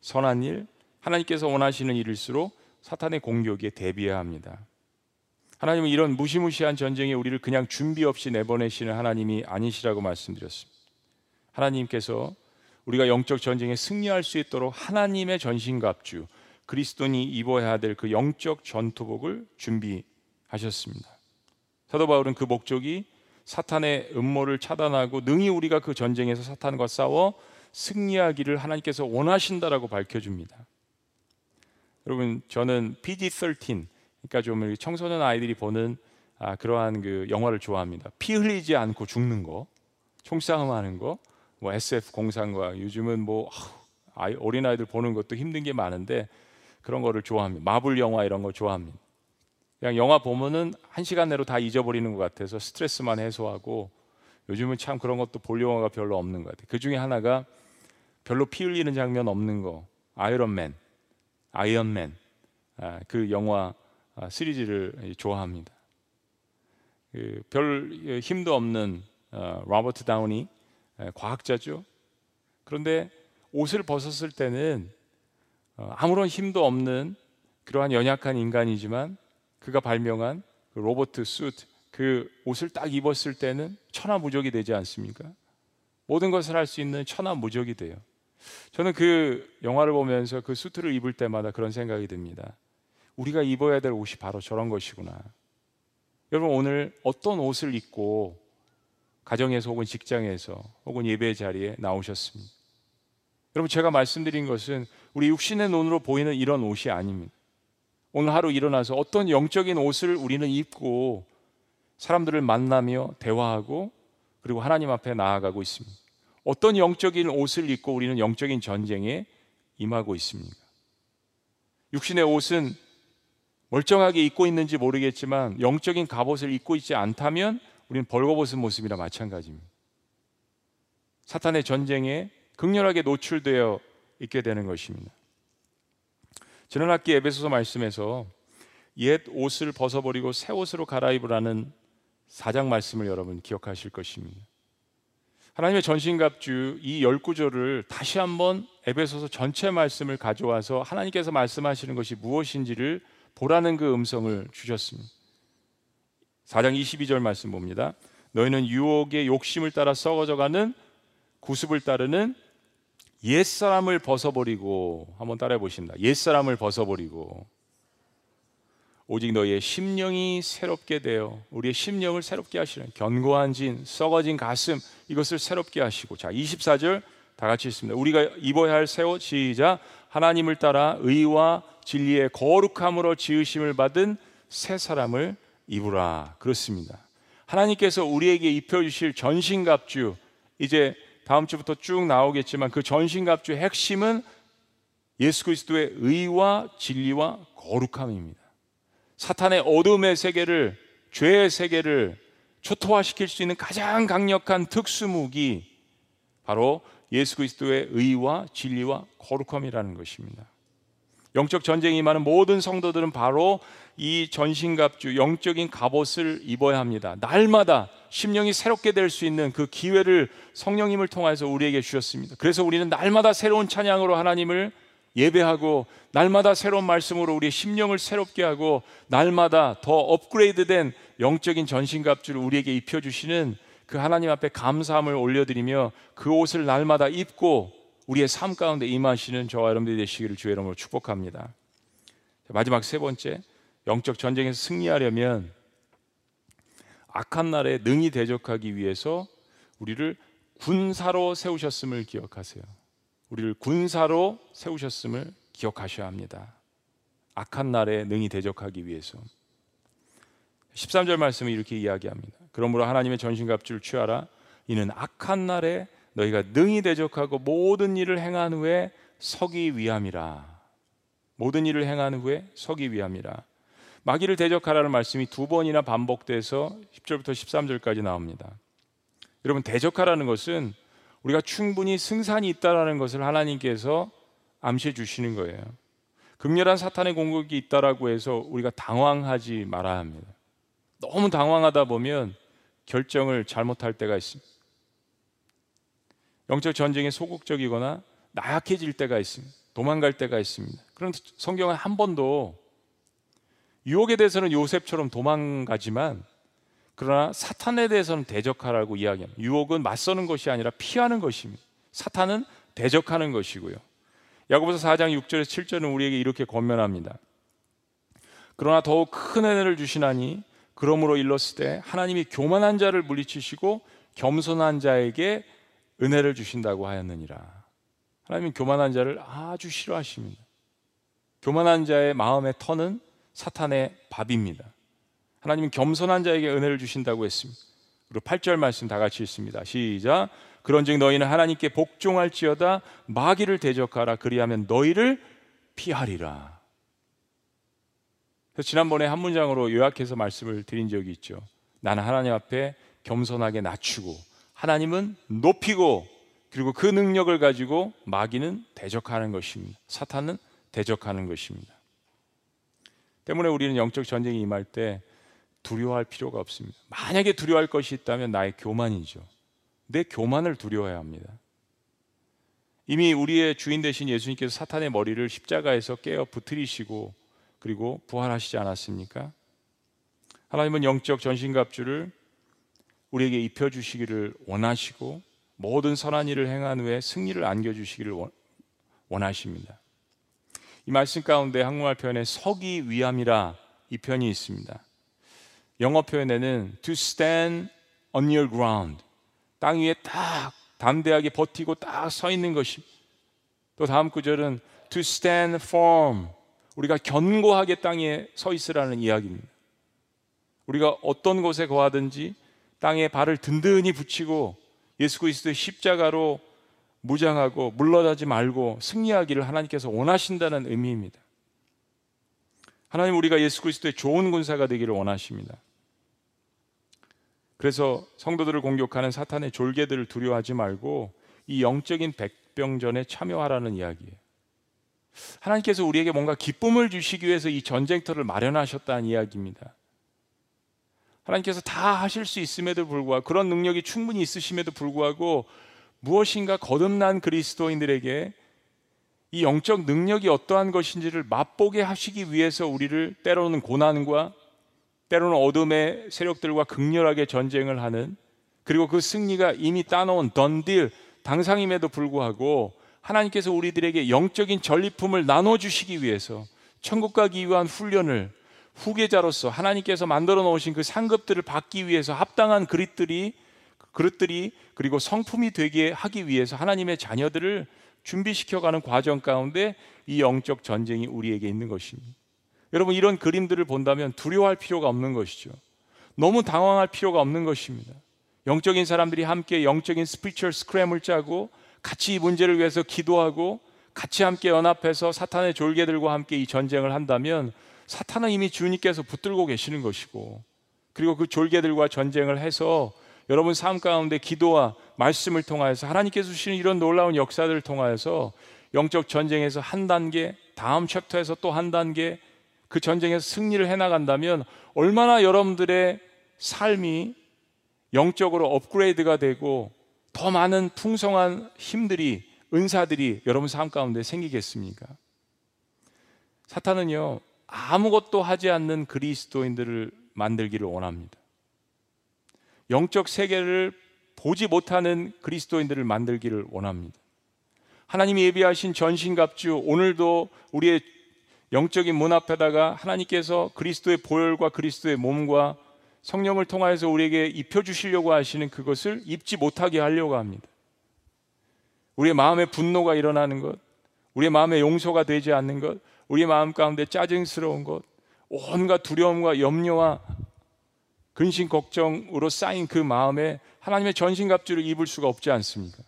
선한 일, 하나님께서 원하시는 일일수록 사탄의 공격에 대비해야 합니다. 하나님은 이런 무시무시한 전쟁에 우리를 그냥 준비 없이 내보내시는 하나님이 아니시라고 말씀드렸습니다. 하나님께서 우리가 영적 전쟁에 승리할 수 있도록 하나님의 전신갑주, 그리스도인이 입어야 될 그 영적 전투복을 준비하셨습니다. 사도 바울은 그 목적이 사탄의 음모를 차단하고 능히 우리가 그 전쟁에서 사탄과 싸워 승리하기를 하나님께서 원하신다라고 밝혀줍니다. 여러분 저는 PG-13 그러니까 좀 청소년 아이들이 보는 아, 그러한 그 영화를 좋아합니다. 피 흘리지 않고 죽는 거, 총싸움하는 거, 뭐 SF 공상과 요즘은 뭐 아이, 어린 아이들 보는 것도 힘든 게 많은데 그런 거를 좋아합니다. 마블 영화 이런 거 좋아합니다. 그냥 영화 보면은 한 시간 내로 다 잊어버리는 것 같아서 스트레스만 해소하고 요즘은 참 그런 것도 볼 영화가 별로 없는 것 같아요. 그 중에 하나가 별로 피 흘리는 장면 없는 거 아이언맨, 아이언맨 아, 그 영화 아, 시리즈를 좋아합니다. 그 별 힘도 없는 어, 로버트 다우니 과학자죠. 그런데 옷을 벗었을 때는 어, 아무런 힘도 없는 그러한 연약한 인간이지만 그가 발명한 그 로버트 수트 그 옷을 딱 입었을 때는 천하무적이 되지 않습니까? 모든 것을 할 수 있는 천하무적이 돼요. 저는 그 영화를 보면서 그 수트를 입을 때마다 그런 생각이 듭니다. 우리가 입어야 될 옷이 바로 저런 것이구나. 여러분 오늘 어떤 옷을 입고 가정에서 혹은 직장에서 혹은 예배 자리에 나오셨습니다. 여러분 제가 말씀드린 것은 우리 육신의 눈으로 보이는 이런 옷이 아닙니다. 오늘 하루 일어나서 어떤 영적인 옷을 우리는 입고 사람들을 만나며 대화하고 그리고 하나님 앞에 나아가고 있습니다. 어떤 영적인 옷을 입고 우리는 영적인 전쟁에 임하고 있습니까? 육신의 옷은 멀쩡하게 입고 있는지 모르겠지만 영적인 갑옷을 입고 있지 않다면 우리는 벌거벗은 모습이라 마찬가지입니다. 사탄의 전쟁에 극렬하게 노출되어 있게 되는 것입니다. 지난 학기 에베소서 말씀에서 옛 옷을 벗어버리고 새 옷으로 갈아입으라는 사장 말씀을 여러분 기억하실 것입니다. 하나님의 전신갑주 이 열 구절을 다시 한번 에베소서 전체 말씀을 가져와서 하나님께서 말씀하시는 것이 무엇인지를 보라는 그 음성을 주셨습니다. 4장 22절 말씀 봅니다. 너희는 유혹의 욕심을 따라 썩어져가는 구습을 따르는 옛사람을 벗어버리고 한번 따라해 보십니다. 옛사람을 벗어버리고 오직 너희의 심령이 새롭게 되어 우리의 심령을 새롭게 하시는 견고한 진, 썩어진 가슴 이것을 새롭게 하시고 자 24절 다 같이 있습니다. 우리가 입어야 할 새 옷 시작 하나님을 따라 의와 진리의 거룩함으로 지으심을 받은 새 사람을 입으라 그렇습니다. 하나님께서 우리에게 입혀 주실 전신갑주 이제 다음 주부터 쭉 나오겠지만 그 전신갑주의 핵심은 예수 그리스도의 의와 진리와 거룩함입니다. 사탄의 어둠의 세계를 죄의 세계를 초토화시킬 수 있는 가장 강력한 특수무기 바로 예수 그리스도의 의와 진리와 거룩함이라는 것입니다. 영적 전쟁이 많은 모든 성도들은 바로 이 전신갑주 영적인 갑옷을 입어야 합니다. 날마다 심령이 새롭게 될 수 있는 그 기회를 성령님을 통해서 우리에게 주셨습니다. 그래서 우리는 날마다 새로운 찬양으로 하나님을 예배하고 날마다 새로운 말씀으로 우리의 심령을 새롭게 하고 날마다 더 업그레이드된 영적인 전신갑주를 우리에게 입혀 주시는 그 하나님 앞에 감사함을 올려드리며 그 옷을 날마다 입고 우리의 삶 가운데 임하시는 저와 여러분들이 되시기를 주의 이름으로 축복합니다. 마지막 세 번째, 영적 전쟁에서 승리하려면 악한 날에 능히 대적하기 위해서 우리를 군사로 세우셨음을 기억하세요. 우리를 군사로 세우셨음을 기억하셔야 합니다. 악한 날에 능히 대적하기 위해서. 13절 말씀을 이렇게 이야기합니다. 그러므로 하나님의 전신갑주를 취하라. 이는 악한 날에 너희가 능히 대적하고 모든 일을 행한 후에 서기 위함이라. 모든 일을 행한 후에 서기 위함이라. 마귀를 대적하라는 말씀이 두 번이나 반복돼서 10절부터 13절까지 나옵니다. 여러분 대적하라는 것은 우리가 충분히 승산이 있다라는 것을 하나님께서 암시해 주시는 거예요. 극렬한 사탄의 공격이 있다라고 해서 우리가 당황하지 말아야 합니다. 너무 당황하다 보면 결정을 잘못할 때가 있습니다. 영적 전쟁에 소극적이거나 나약해질 때가 있습니다. 도망갈 때가 있습니다. 그런 성경은 한 번도 유혹에 대해서는 요셉처럼 도망가지만 그러나 사탄에 대해서는 대적하라고 이야기합니다. 유혹은 맞서는 것이 아니라 피하는 것입니다. 사탄은 대적하는 것이고요. 야고보서 4장 6절에서 7절은 우리에게 이렇게 권면합니다. 그러나 더욱 큰 은혜를 주시나니 그러므로 일렀을 때 하나님이 교만한 자를 물리치시고 겸손한 자에게 은혜를 주신다고 하였느니라. 하나님은 교만한 자를 아주 싫어하십니다. 교만한 자의 마음의 터는 사탄의 밥입니다. 하나님은 겸손한 자에게 은혜를 주신다고 했습니다. 그리고 8절 말씀 다 같이 읽습니다. 시작. 그런즉 너희는 하나님께 복종할지어다 마귀를 대적하라 그리하면 너희를 피하리라. 지난번에 한 문장으로 요약해서 말씀을 드린 적이 있죠. 나는 하나님 앞에 겸손하게 낮추고 하나님은 높이고 그리고 그 능력을 가지고 마귀는 대적하는 것입니다. 사탄은 대적하는 것입니다. 때문에 우리는 영적 전쟁이 임할 때 두려워할 필요가 없습니다. 만약에 두려워할 것이 있다면 나의 교만이죠. 내 교만을 두려워해야 합니다. 이미 우리의 주인 되신 예수님께서 사탄의 머리를 십자가에서 깨어 부트리시고 그리고 부활하시지 않았습니까? 하나님은 영적 전신갑주를 우리에게 입혀 주시기를 원하시고 모든 선한 일을 행한 후에 승리를 안겨 주시기를 원하십니다. 이 말씀 가운데 한국말 표현에 서기 위함이라 이 편이 있습니다. 영어 표현에는 to stand on your ground 땅 위에 딱 담대하게 버티고 딱 서 있는 것이 또 다음 구절은 to stand firm 우리가 견고하게 땅에 서 있으라는 이야기입니다. 우리가 어떤 곳에 거하든지 땅에 발을 든든히 붙이고 예수 그리스도의 십자가로 무장하고 물러나지 말고 승리하기를 하나님께서 원하신다는 의미입니다. 하나님 우리가 예수 그리스도의 좋은 군사가 되기를 원하십니다. 그래서 성도들을 공격하는 사탄의 졸개들을 두려워하지 말고 이 영적인 백병전에 참여하라는 이야기예요. 하나님께서 우리에게 뭔가 기쁨을 주시기 위해서 이 전쟁터를 마련하셨다는 이야기입니다. 하나님께서 다 하실 수 있음에도 불구하고 그런 능력이 충분히 있으심에도 불구하고 무엇인가 거듭난 그리스도인들에게 이 영적 능력이 어떠한 것인지를 맛보게 하시기 위해서 우리를 때로는 고난과 때로는 어둠의 세력들과 극렬하게 전쟁을 하는 그리고 그 승리가 이미 따놓은 던딜 당상임에도 불구하고 하나님께서 우리들에게 영적인 전리품을 나눠 주시기 위해서 천국 가기 위한 훈련을 후계자로서 하나님께서 만들어 놓으신 그 상급들을 받기 위해서 합당한 그릇들이 그릇들이 그리고 성품이 되게 하기 위해서 하나님의 자녀들을 준비시켜가는 과정 가운데 이 영적 전쟁이 우리에게 있는 것입니다. 여러분 이런 그림들을 본다면 두려워할 필요가 없는 것이죠. 너무 당황할 필요가 없는 것입니다. 영적인 사람들이 함께 영적인 스피처 스크램을 짜고 같이 이 문제를 위해서 기도하고 같이 함께 연합해서 사탄의 졸개들과 함께 이 전쟁을 한다면 사탄은 이미 주님께서 붙들고 계시는 것이고 그리고 그 졸개들과 전쟁을 해서 여러분 삶 가운데 기도와 말씀을 통하여서 하나님께서 주시는 이런 놀라운 역사들을 통하여서 영적 전쟁에서 한 단계 다음 챕터에서 또 한 단계 그 전쟁에서 승리를 해 나간다면 얼마나 여러분들의 삶이 영적으로 업그레이드가 되고 더 많은 풍성한 힘들이 은사들이 여러분 삶 가운데 생기겠습니까? 사탄은요 아무것도 하지 않는 그리스도인들을 만들기를 원합니다. 영적 세계를 보지 못하는 그리스도인들을 만들기를 원합니다. 하나님이 예비하신 전신갑주 오늘도 우리의 영적인 문 앞에다가 하나님께서 그리스도의 보혈과 그리스도의 몸과 성령을 통하여서 우리에게 입혀 주시려고 하시는 그것을 입지 못하게 하려고 합니다. 우리의 마음에 분노가 일어나는 것, 우리의 마음에 용서가 되지 않는 것, 우리 마음 가운데 짜증스러운 것, 온갖 두려움과 염려와 근심 걱정으로 쌓인 그 마음에 하나님의 전신갑주를 입을 수가 없지 않습니까?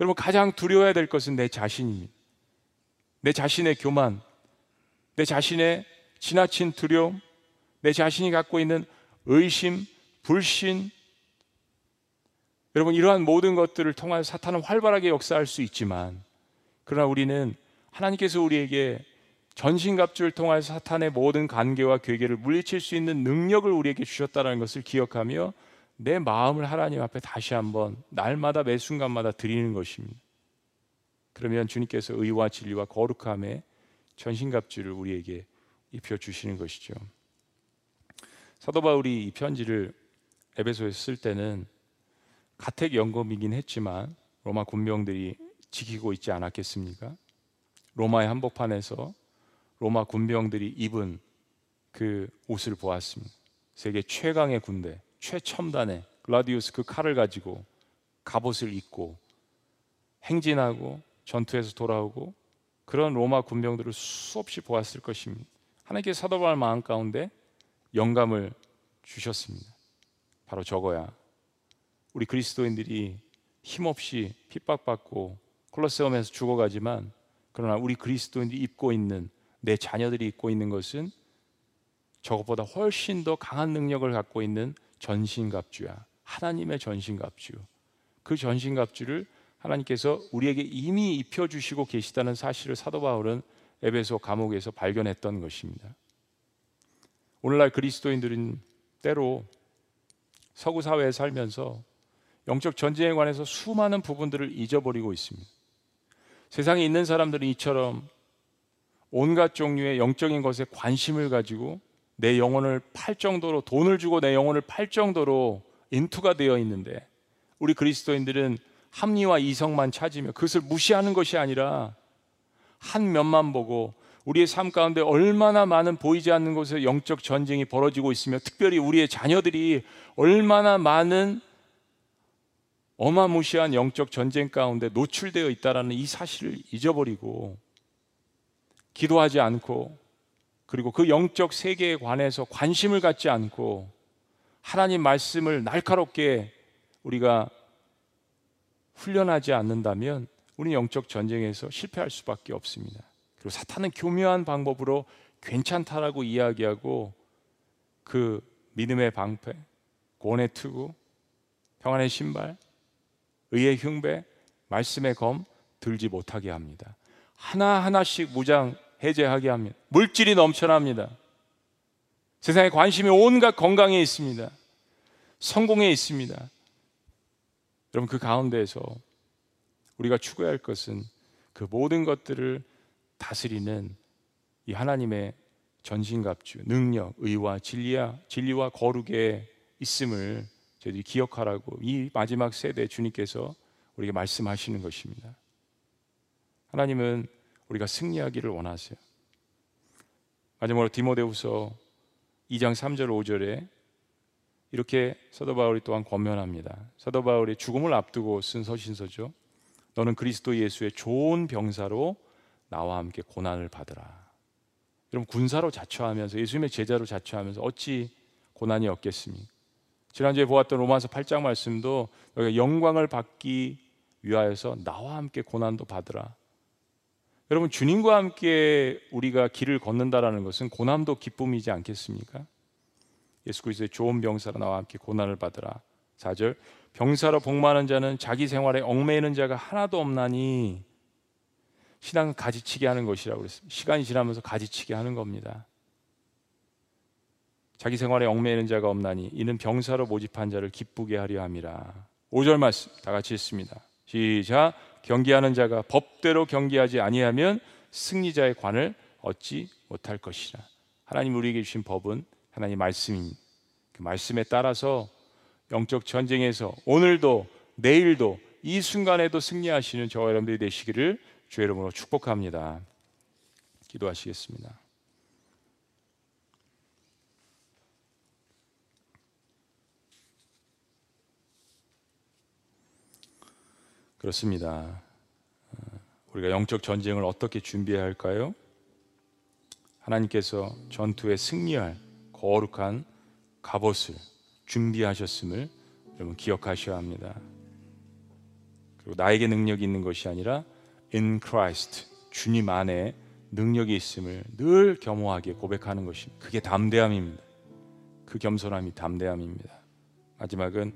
여러분 가장 두려워야 될 것은 내 자신입니다. 내 자신의 교만, 내 자신의 지나친 두려움, 내 자신이 갖고 있는 의심, 불신, 여러분 이러한 모든 것들을 통하여 사탄은 활발하게 역사할 수 있지만 그러나 우리는 하나님께서 우리에게 전신갑주를 통하여 사탄의 모든 관계와 괴계를 물리칠 수 있는 능력을 우리에게 주셨다는 것을 기억하며 내 마음을 하나님 앞에 다시 한번 날마다 매 순간마다 드리는 것입니다. 그러면 주님께서 의와 진리와 거룩함의 전신갑주를 우리에게 입혀 주시는 것이죠. 사도 바울이 이 편지를 에베소에 쓸 때는 가택 연금이긴 했지만 로마 군병들이 지키고 있지 않았겠습니까? 로마의 한복판에서 로마 군병들이 입은 그 옷을 보았습니다. 세계 최강의 군대, 최첨단의 글라디우스 그 칼을 가지고 갑옷을 입고 행진하고 전투에서 돌아오고 그런 로마 군병들을 수없이 보았을 것입니다. 하나님께 사도 바울 마음 가운데 영감을 주셨습니다. 바로 저거야. 우리 그리스도인들이 힘없이 핍박받고 콜로세움에서 죽어가지만 그러나 우리 그리스도인들이 입고 있는 내 자녀들이 입고 있는 것은 저것보다 훨씬 더 강한 능력을 갖고 있는 전신갑주야. 하나님의 전신갑주. 그 전신갑주를 하나님께서 우리에게 이미 입혀 주시고 계시다는 사실을 사도 바울은 에베소 감옥에서 발견했던 것입니다. 오늘날 그리스도인들은 때로 서구 사회에 살면서 영적 전쟁에 관해서 수많은 부분들을 잊어버리고 있습니다. 세상에 있는 사람들은 이처럼 온갖 종류의 영적인 것에 관심을 가지고 내 영혼을 팔 정도로 돈을 주고 내 영혼을 팔 정도로 인투가 되어 있는데 우리 그리스도인들은 합리와 이성만 찾으며 그것을 무시하는 것이 아니라 한 면만 보고 우리의 삶 가운데 얼마나 많은 보이지 않는 곳에 영적 전쟁이 벌어지고 있으며 특별히 우리의 자녀들이 얼마나 많은 어마무시한 영적 전쟁 가운데 노출되어 있다라는 이 사실을 잊어버리고 기도하지 않고 그리고 그 영적 세계에 관해서 관심을 갖지 않고 하나님 말씀을 날카롭게 우리가 훈련하지 않는다면 우리 영적 전쟁에서 실패할 수밖에 없습니다. 그리고 사탄은 교묘한 방법으로 괜찮다라고 이야기하고 그 믿음의 방패, 고원의 투구, 평안의 신발, 의의 흉배, 말씀의 검 들지 못하게 합니다. 하나하나씩 무장 해제하게 합니다. 물질이 넘쳐납니다. 세상에 관심이 온갖 건강에 있습니다. 성공에 있습니다. 여러분 그 가운데에서 우리가 추구해야 할 것은 그 모든 것들을 다스리는 이 하나님의 전신갑주, 능력, 의와 진리와 진리와 거룩에 있음을 저희들이 기억하라고 이 마지막 세대 주님께서 우리에게 말씀하시는 것입니다. 하나님은 우리가 승리하기를 원하세요. 마지막으로 디모데후서 2장 3절 5절에 이렇게 사도 바울이 또한 권면합니다. 사도 바울이 죽음을 앞두고 쓴 서신서죠. 너는 그리스도 예수의 좋은 병사로 나와 함께 고난을 받으라. 여러분 군사로 자처하면서 예수님의 제자로 자처하면서 어찌 고난이 없겠습니까? 지난주에 보았던 로마서 8장 말씀도 영광을 받기 위하여서 나와 함께 고난도 받으라. 여러분 주님과 함께 우리가 길을 걷는다라는 것은 고난도 기쁨이지 않겠습니까? 예수 그리스도의 좋은 병사로 나와 함께 고난을 받으라. 4절 병사로 복마는 자는 자기 생활에 얽매이는 자가 하나도 없나니 신앙은 가지치게 하는 것이라고 그랬습니다. 시간이 지나면서 가지치게 하는 겁니다. 자기 생활에 얽매이는 자가 없나니 이는 병사로 모집한 자를 기쁘게 하려 함이라. 5절 말씀 다 같이 읽습니다. 시작 경기하는 자가 법대로 경기하지 아니하면 승리자의 관을 얻지 못할 것이라. 하나님 우리에게 주신 법은 하나님 말씀입니다. 그 말씀에 따라서 영적 전쟁에서 오늘도 내일도 이 순간에도 승리하시는 저와 여러분들이 되시기를 주의 이름으로 축복합니다. 기도하시겠습니다. 그렇습니다. 어, 우리가 영적 전쟁을 어떻게 준비해야 할까요? 하나님께서 전투에 승리할 거룩한 갑옷을 준비하셨음을 여러분 기억하셔야 합니다. 그리고 나에게 능력이 있는 것이 아니라 in Christ 주님 안에 능력이 있음을 늘 겸허하게 고백하는 것이 그게 담대함입니다. 그 겸손함이 담대함입니다. 마지막은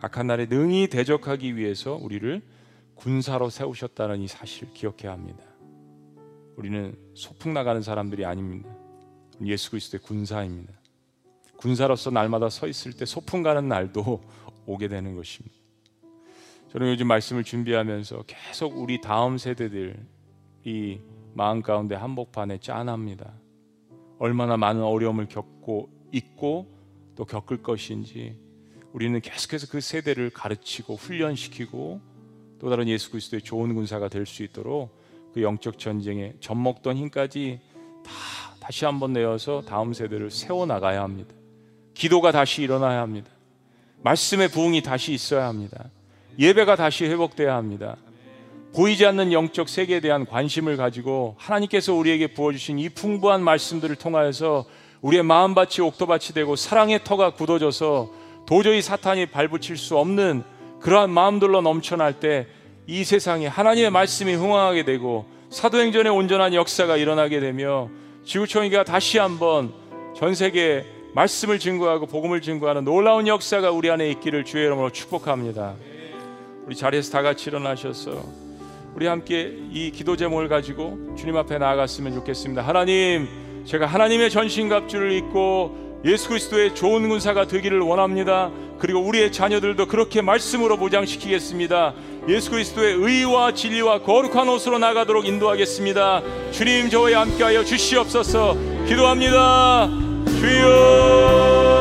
악한 날에 능히 대적하기 위해서 우리를 군사로 세우셨다는 이 사실을 기억해야 합니다. 우리는 소풍 나가는 사람들이 아닙니다. 예수 그리스도의 군사입니다. 군사로서 날마다 서 있을 때 소풍 가는 날도 오게 되는 것입니다. 저는 요즘 말씀을 준비하면서 계속 우리 다음 세대들 이 마음 가운데 한복판에 짠합니다. 얼마나 많은 어려움을 겪고 있고 또 겪을 것인지 우리는 계속해서 그 세대를 가르치고 훈련시키고 또 다른 예수 그리스도의 좋은 군사가 될 수 있도록 그 영적 전쟁에 젖먹던 힘까지 다 다시 한번 내어서 다음 세대를 세워 나가야 합니다. 기도가 다시 일어나야 합니다. 말씀의 부흥이 다시 있어야 합니다. 예배가 다시 회복돼야 합니다. 보이지 않는 영적 세계에 대한 관심을 가지고 하나님께서 우리에게 부어주신 이 풍부한 말씀들을 통하여서 우리의 마음밭이 옥토밭이 되고 사랑의 터가 굳어져서 도저히 사탄이 발붙일 수 없는 그러한 마음들로 넘쳐날 때 이 세상에 하나님의 말씀이 흥황하게 되고 사도행전의 온전한 역사가 일어나게 되며 지구촌이가 다시 한번 전 세계에 말씀을 증거하고 복음을 증거하는 놀라운 역사가 우리 안에 있기를 주의 이름으로 축복합니다. 우리 자리에서 다 같이 일어나셔서 우리 함께 이 기도 제목을 가지고 주님 앞에 나아갔으면 좋겠습니다. 하나님, 제가 하나님의 전신갑주를 입고 예수 그리스도의 좋은 군사가 되기를 원합니다. 그리고 우리의 자녀들도 그렇게 말씀으로 보장시키겠습니다. 예수 그리스도의 의와 진리와 거룩한 옷으로 나가도록 인도하겠습니다. 주님 저와 함께하여 주시옵소서. 기도합니다. 주여.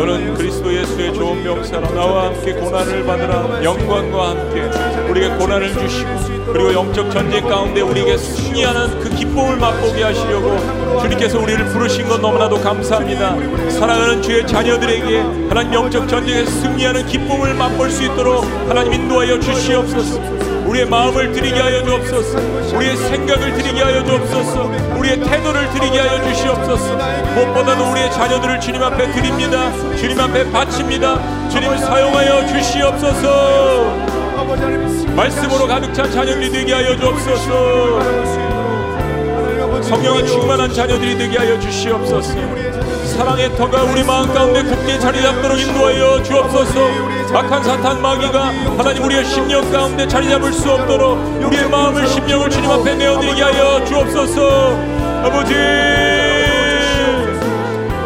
너는 그리스도 예수의 좋은 명사로 나와 함께 고난을 받으라. 영광과 함께 우리에게 고난을 주시고 그리고 영적 전쟁 가운데 우리에게 승리하는 그 기쁨을 맛보게 하시려고 주님께서 우리를 부르신 것 너무나도 감사합니다. 사랑하는 주의 자녀들에게 하나님 영적 전쟁에서 승리하는 기쁨을 맛볼 수 있도록 하나님 인도하여 주시옵소서 우리의 마음을 드리게 하여 주옵소서. 우리의 생각을 드리게 하여 주옵소서. 우리의 태도를 드리게 하여 주시옵소서. 무엇보다도 우리의 자녀들을 주님 앞에 드립니다. 주님 앞에 바칩니다. 주님을 사용하여 주시옵소서. 말씀으로 가득 찬 자녀들이 되게 하여 주옵소서. 성령의 충만한 자녀들이 되게 하여 주시옵소서. 사랑의 터가 우리 마음 가운데 굳게 자리 잡도록 인도하여 주옵소서 악한 사탄 마귀가 하나님 우리의 심령 가운데 자리 잡을 수 없도록 우리의 마음을 심령을 주님 앞에 내어드리게 하여 주옵소서. 아버지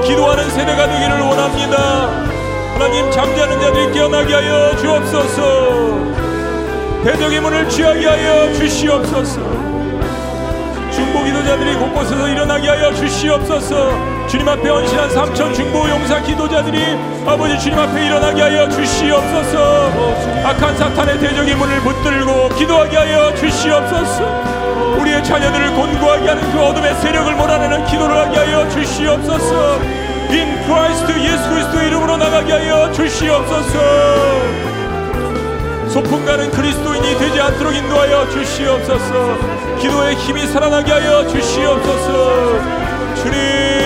기도하는 세대가 되기를 원합니다. 하나님 잠자는 자들이 깨어나게 하여 주옵소서. 대적의 문을 취하게 하여 주시옵소서. 중보 기도자들이 곳곳에서 일어나게 하여 주시옵소서 주님 앞에 헌신한 삼천 중보 용사 기도자들이 아버지 주님 앞에 일어나게 하여 주시옵소서. 악한 사탄의 대적의 문을 붙들고 기도하게 하여 주시옵소서. 우리의 자녀들을 곤고하게 하는 그 어둠의 세력을 몰아내는 기도를 하게 하여 주시옵소서. in Christ 예수 그리스도 이름으로 나가게 하여 주시옵소서. 소풍 가는 그리스도인이 되지 않도록 인도하여 주시옵소서. 기도의 힘이 살아나게 하여 주시옵소서. 주님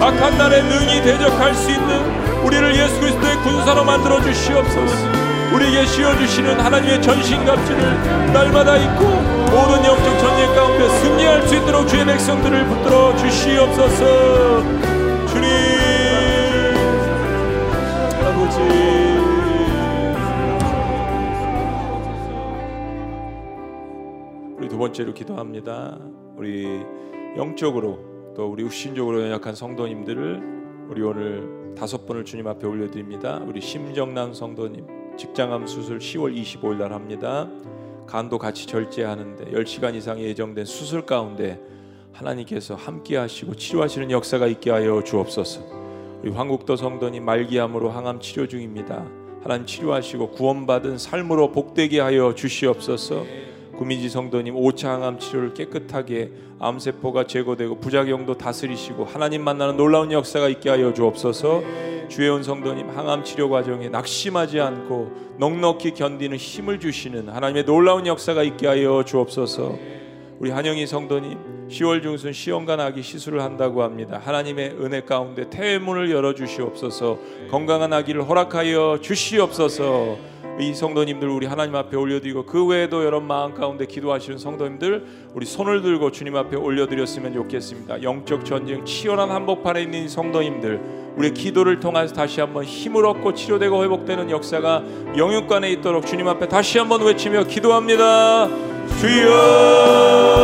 악한 날에 능히 대적할 수 있는 우리를 예수 그리스도의 군사로 만들어 주시옵소서. 우리에게 씌워주시는 하나님의 전신갑주를 날마다 입고 모든 영적 전쟁 가운데 승리할 수 있도록 주의 백성들을 붙들어 주시옵소서. 주님 아버지 우리 두 번째로 기도합니다. 우리 영적으로 또 우리 육신적으로 연약한 성도님들을 우리 오늘 다섯 번을 주님 앞에 올려드립니다. 우리 심정남 성도님 직장암 수술 10월 25일 날 합니다. 간도 같이 절제하는데 10시간 이상 예정된 수술 가운데 하나님께서 함께 하시고 치료하시는 역사가 있게 하여 주옵소서. 우리 황국도 성도님 말기암으로 항암 치료 중입니다. 하나님 치료하시고 구원받은 삶으로 복되게 하여 주시옵소서. 구민지 성도님 5차 항암 치료를 깨끗하게 암세포가 제거되고 부작용도 다스리시고 하나님 만나는 놀라운 역사가 있게 하여 주옵소서. 주혜원 성도님 항암 치료 과정에 낙심하지 않고 넉넉히 견디는 힘을 주시는 하나님의 놀라운 역사가 있게 하여 주옵소서. 우리 한영희 성도님 10월 중순 시험관 아기 시술을 한다고 합니다. 하나님의 은혜 가운데 태문을 열어 주시옵소서. 건강한 아기를 허락하여 주시옵소서. 이 성도님들 우리 하나님 앞에 올려드리고 그 외에도 여러 마음 가운데 기도하시는 성도님들 우리 손을 들고 주님 앞에 올려드렸으면 좋겠습니다. 영적 전쟁 치열한 한복판에 있는 성도님들 우리의 기도를 통해서 다시 한번 힘을 얻고 치료되고 회복되는 역사가 영육간에 있도록 주님 앞에 다시 한번 외치며 기도합니다. 주여.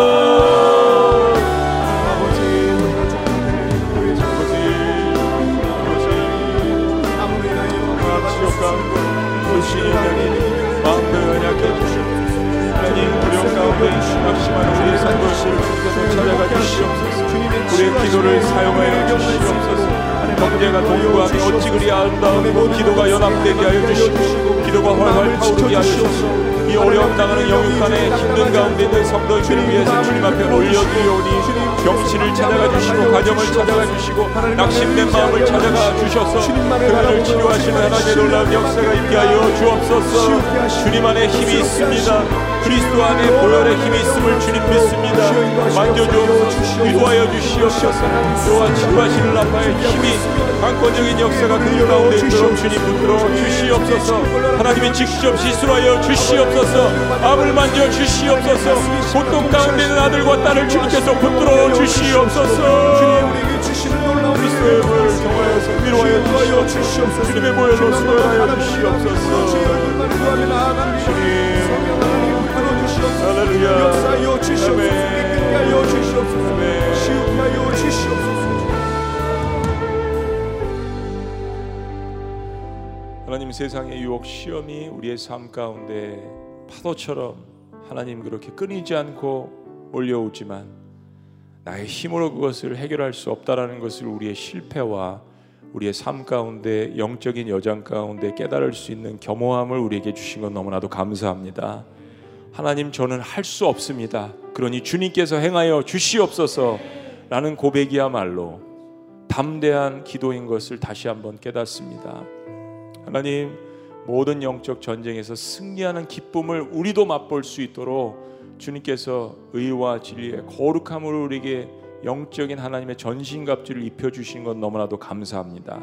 찾아가 주시옵소서 우리의 기도를 사용하여 주시옵소서. 경제가 동구하며 어찌 그리 아름다우고 기도가 연합되게 하여 주시고 기도가 활활 타오르게 주시고 이 어려움 당하는 영육간에 힘든 가운데 있는 성도들을 위해서 주님 앞에 올려드리오니 병치를 찾아가 주시고 가정을 찾아가 주시고 낙심된 마음을 찾아가 주셔서 그들을 치료하시는 하나님의 놀라운 역사가 있게 하여 주옵소서. 주님 안에 힘이 있습니다 그리스도 안에 보혈의 힘이 있음을 주님 믿습니다. 만져주옵소서. 위로하여 주시옵소서. 또한 치료하시는 라파의 힘이 강권적인 역사가 그 가운데 있도록 주님 붙들어 주시옵소서. 하나님이 직접 시술하여 주시옵소서. 암을 만져 주시옵소서. 고통 가운데 있는 아들과 딸을 주님께서 붙들어 주시옵소서. 그리스도의 보혈을 위로하여 주시옵소서. 주님의 보혈로 수혈하여 주시옵소서 할렐루야. 역사하여 주시옵소서. 깨끗게 주시옵소서. 하나님 세상의 유혹 시험이 우리의 삶 가운데 파도처럼 하나님 그렇게 끊이지 않고 몰려오지만 나의 힘으로 그것을 해결할 수 없다라는 것을 우리의 실패와 우리의 삶 가운데 영적인 여장 가운데 깨달을 수 있는 겸허함을 우리에게 주신 건 너무나도 감사합니다. 하나님 저는 할 수 없습니다. 그러니 주님께서 행하여 주시옵소서 라는 고백이야말로 담대한 기도인 것을 다시 한번 깨닫습니다. 하나님 모든 영적 전쟁에서 승리하는 기쁨을 우리도 맛볼 수 있도록 주님께서 의와 진리의 거룩함으로 우리에게 영적인 하나님의 전신갑주를 입혀 주신 건 너무나도 감사합니다.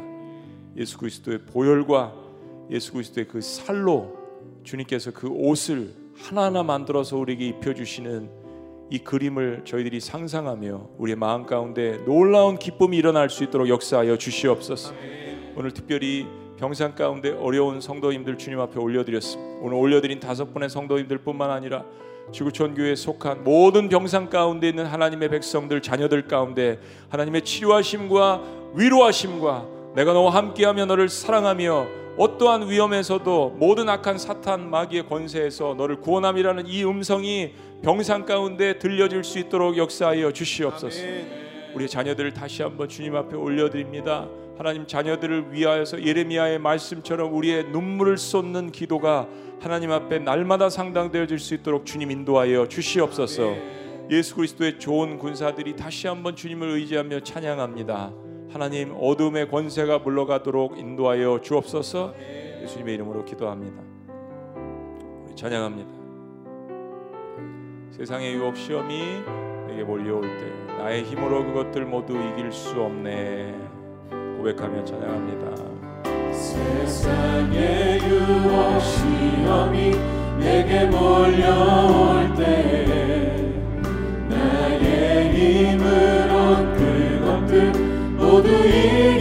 예수 그리스도의 보혈과 예수 그리스도의 그 살로 주님께서 그 옷을 하나하나 만들어서 우리에게 입혀주시는 이 그림을 저희들이 상상하며 우리의 마음 가운데 놀라운 기쁨이 일어날 수 있도록 역사하여 주시옵소서. 오늘 특별히 병상 가운데 어려운 성도님들 주님 앞에 올려드렸습니다. 오늘 올려드린 다섯 분의 성도님들뿐만 아니라 지구촌 교회에 속한 모든 병상 가운데 있는 하나님의 백성들 자녀들 가운데 하나님의 치료하심과 위로하심과 내가 너와 함께하며 너를 사랑하며 어떠한 위험에서도 모든 악한 사탄 마귀의 권세에서 너를 구원함이라는 이 음성이 병상 가운데 들려질 수 있도록 역사하여 주시옵소서. 우리 자녀들을 다시 한번 주님 앞에 올려드립니다. 하나님 자녀들을 위하여서 예레미야의 말씀처럼 우리의 눈물을 쏟는 기도가 하나님 앞에 날마다 상당되어질 수 있도록 주님 인도하여 주시옵소서. 예수 그리스도의 좋은 군사들이 다시 한번 주님을 의지하며 찬양합니다. 하나님 어둠의 권세가 물러가도록 인도하여 주옵소서. 예수님의 이름으로 기도합니다. 우리 찬양합니다. 세상의 유혹 시험이 내게 몰려올 때 나의 힘으로 그것들 모두 이길 수 없네. 고백하며 찬양합니다. 세상의 유혹 시험이 내게 몰려올 때 나의 힘으로 그것들 모두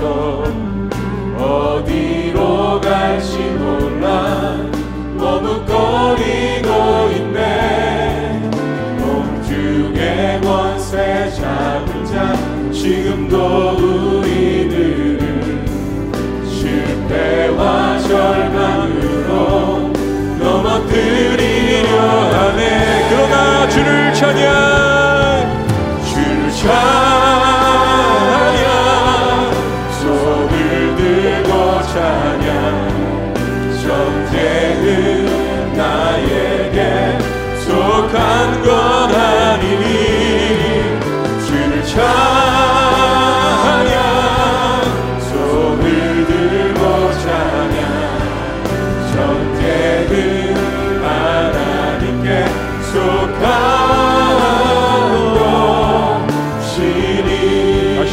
세상에서 어디로 갈지 몰라. 머뭇거리고 있네. 공중의 권세 잡은 자 지금도 우리들을 실패와 절망으로 넘어뜨리려 하네. 그러나 주를 찬양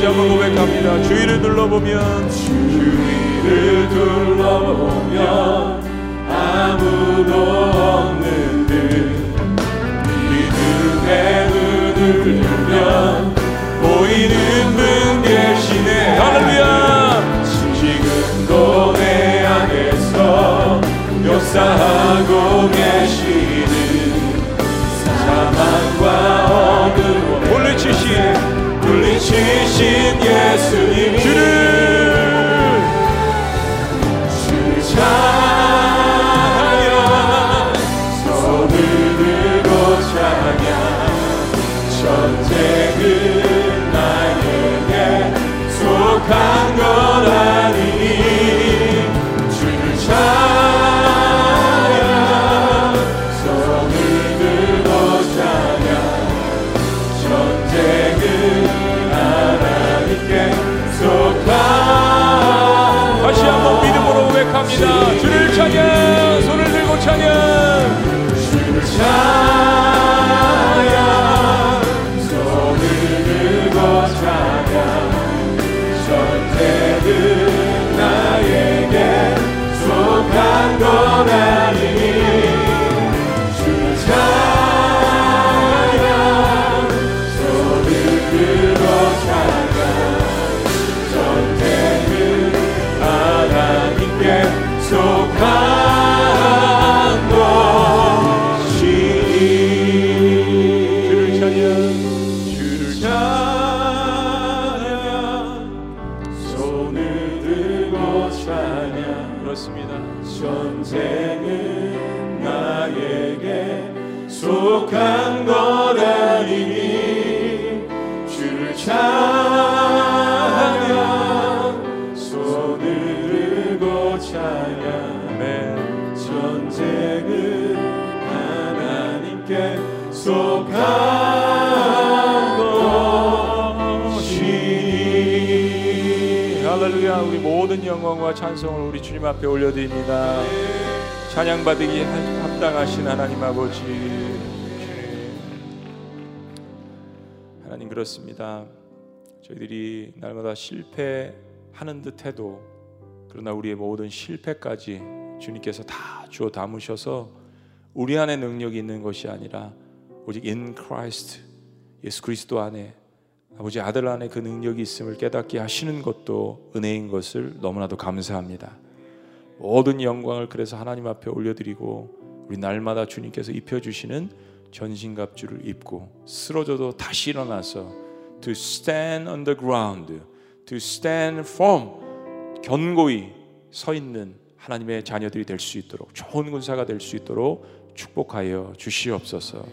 한번 고백합니다. 주위를 둘러보면 주위를 둘러보면 아무도 없는 듯 믿음의 눈을 들면 보이는 분 계시네. 할렐루야! 지금도 내 안에서 역사하고 예 전쟁은 나에게 속한 것 아니니 주를 찬양 손을 들고 찬양 아멘 전쟁은 하나님께 속한 것이니 할렐루야 우리 모든 영광과 찬송을 우리 주님 앞에 올려드립니다. 찬양받기 합당하신 하나님 아버지. 하나님 그렇습니다. 저희들이 날마다 실패하는 듯해도 그러나 우리의 모든 실패까지 주님께서 다 주어 담으셔서 우리 안에 능력이 있는 것이 아니라 오직 in Christ 예수 그리스도 안에 아버지 아들 안에 그 능력이 있음을 깨닫게 하시는 것도 은혜인 것을 너무나도 감사합니다. 모든 영광을 그래서 하나님 앞에 올려드리고 우리 날마다 주님께서 입혀주시는 전신갑주를 입고 쓰러져도 다시 일어나서 to stand on the ground, to stand firm, 견고히 서 있는 하나님의 자녀들이 될 수 있도록 좋은 군사가 될 수 있도록 축복하여 주시옵소서.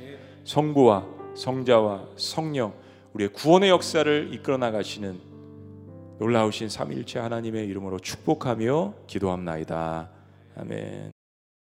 성부와 성자와 성령 우리의 구원의 역사를 이끌어 나가시는 놀라우신 삼위일체 하나님의 이름으로 축복하며 기도합나이다. 아멘.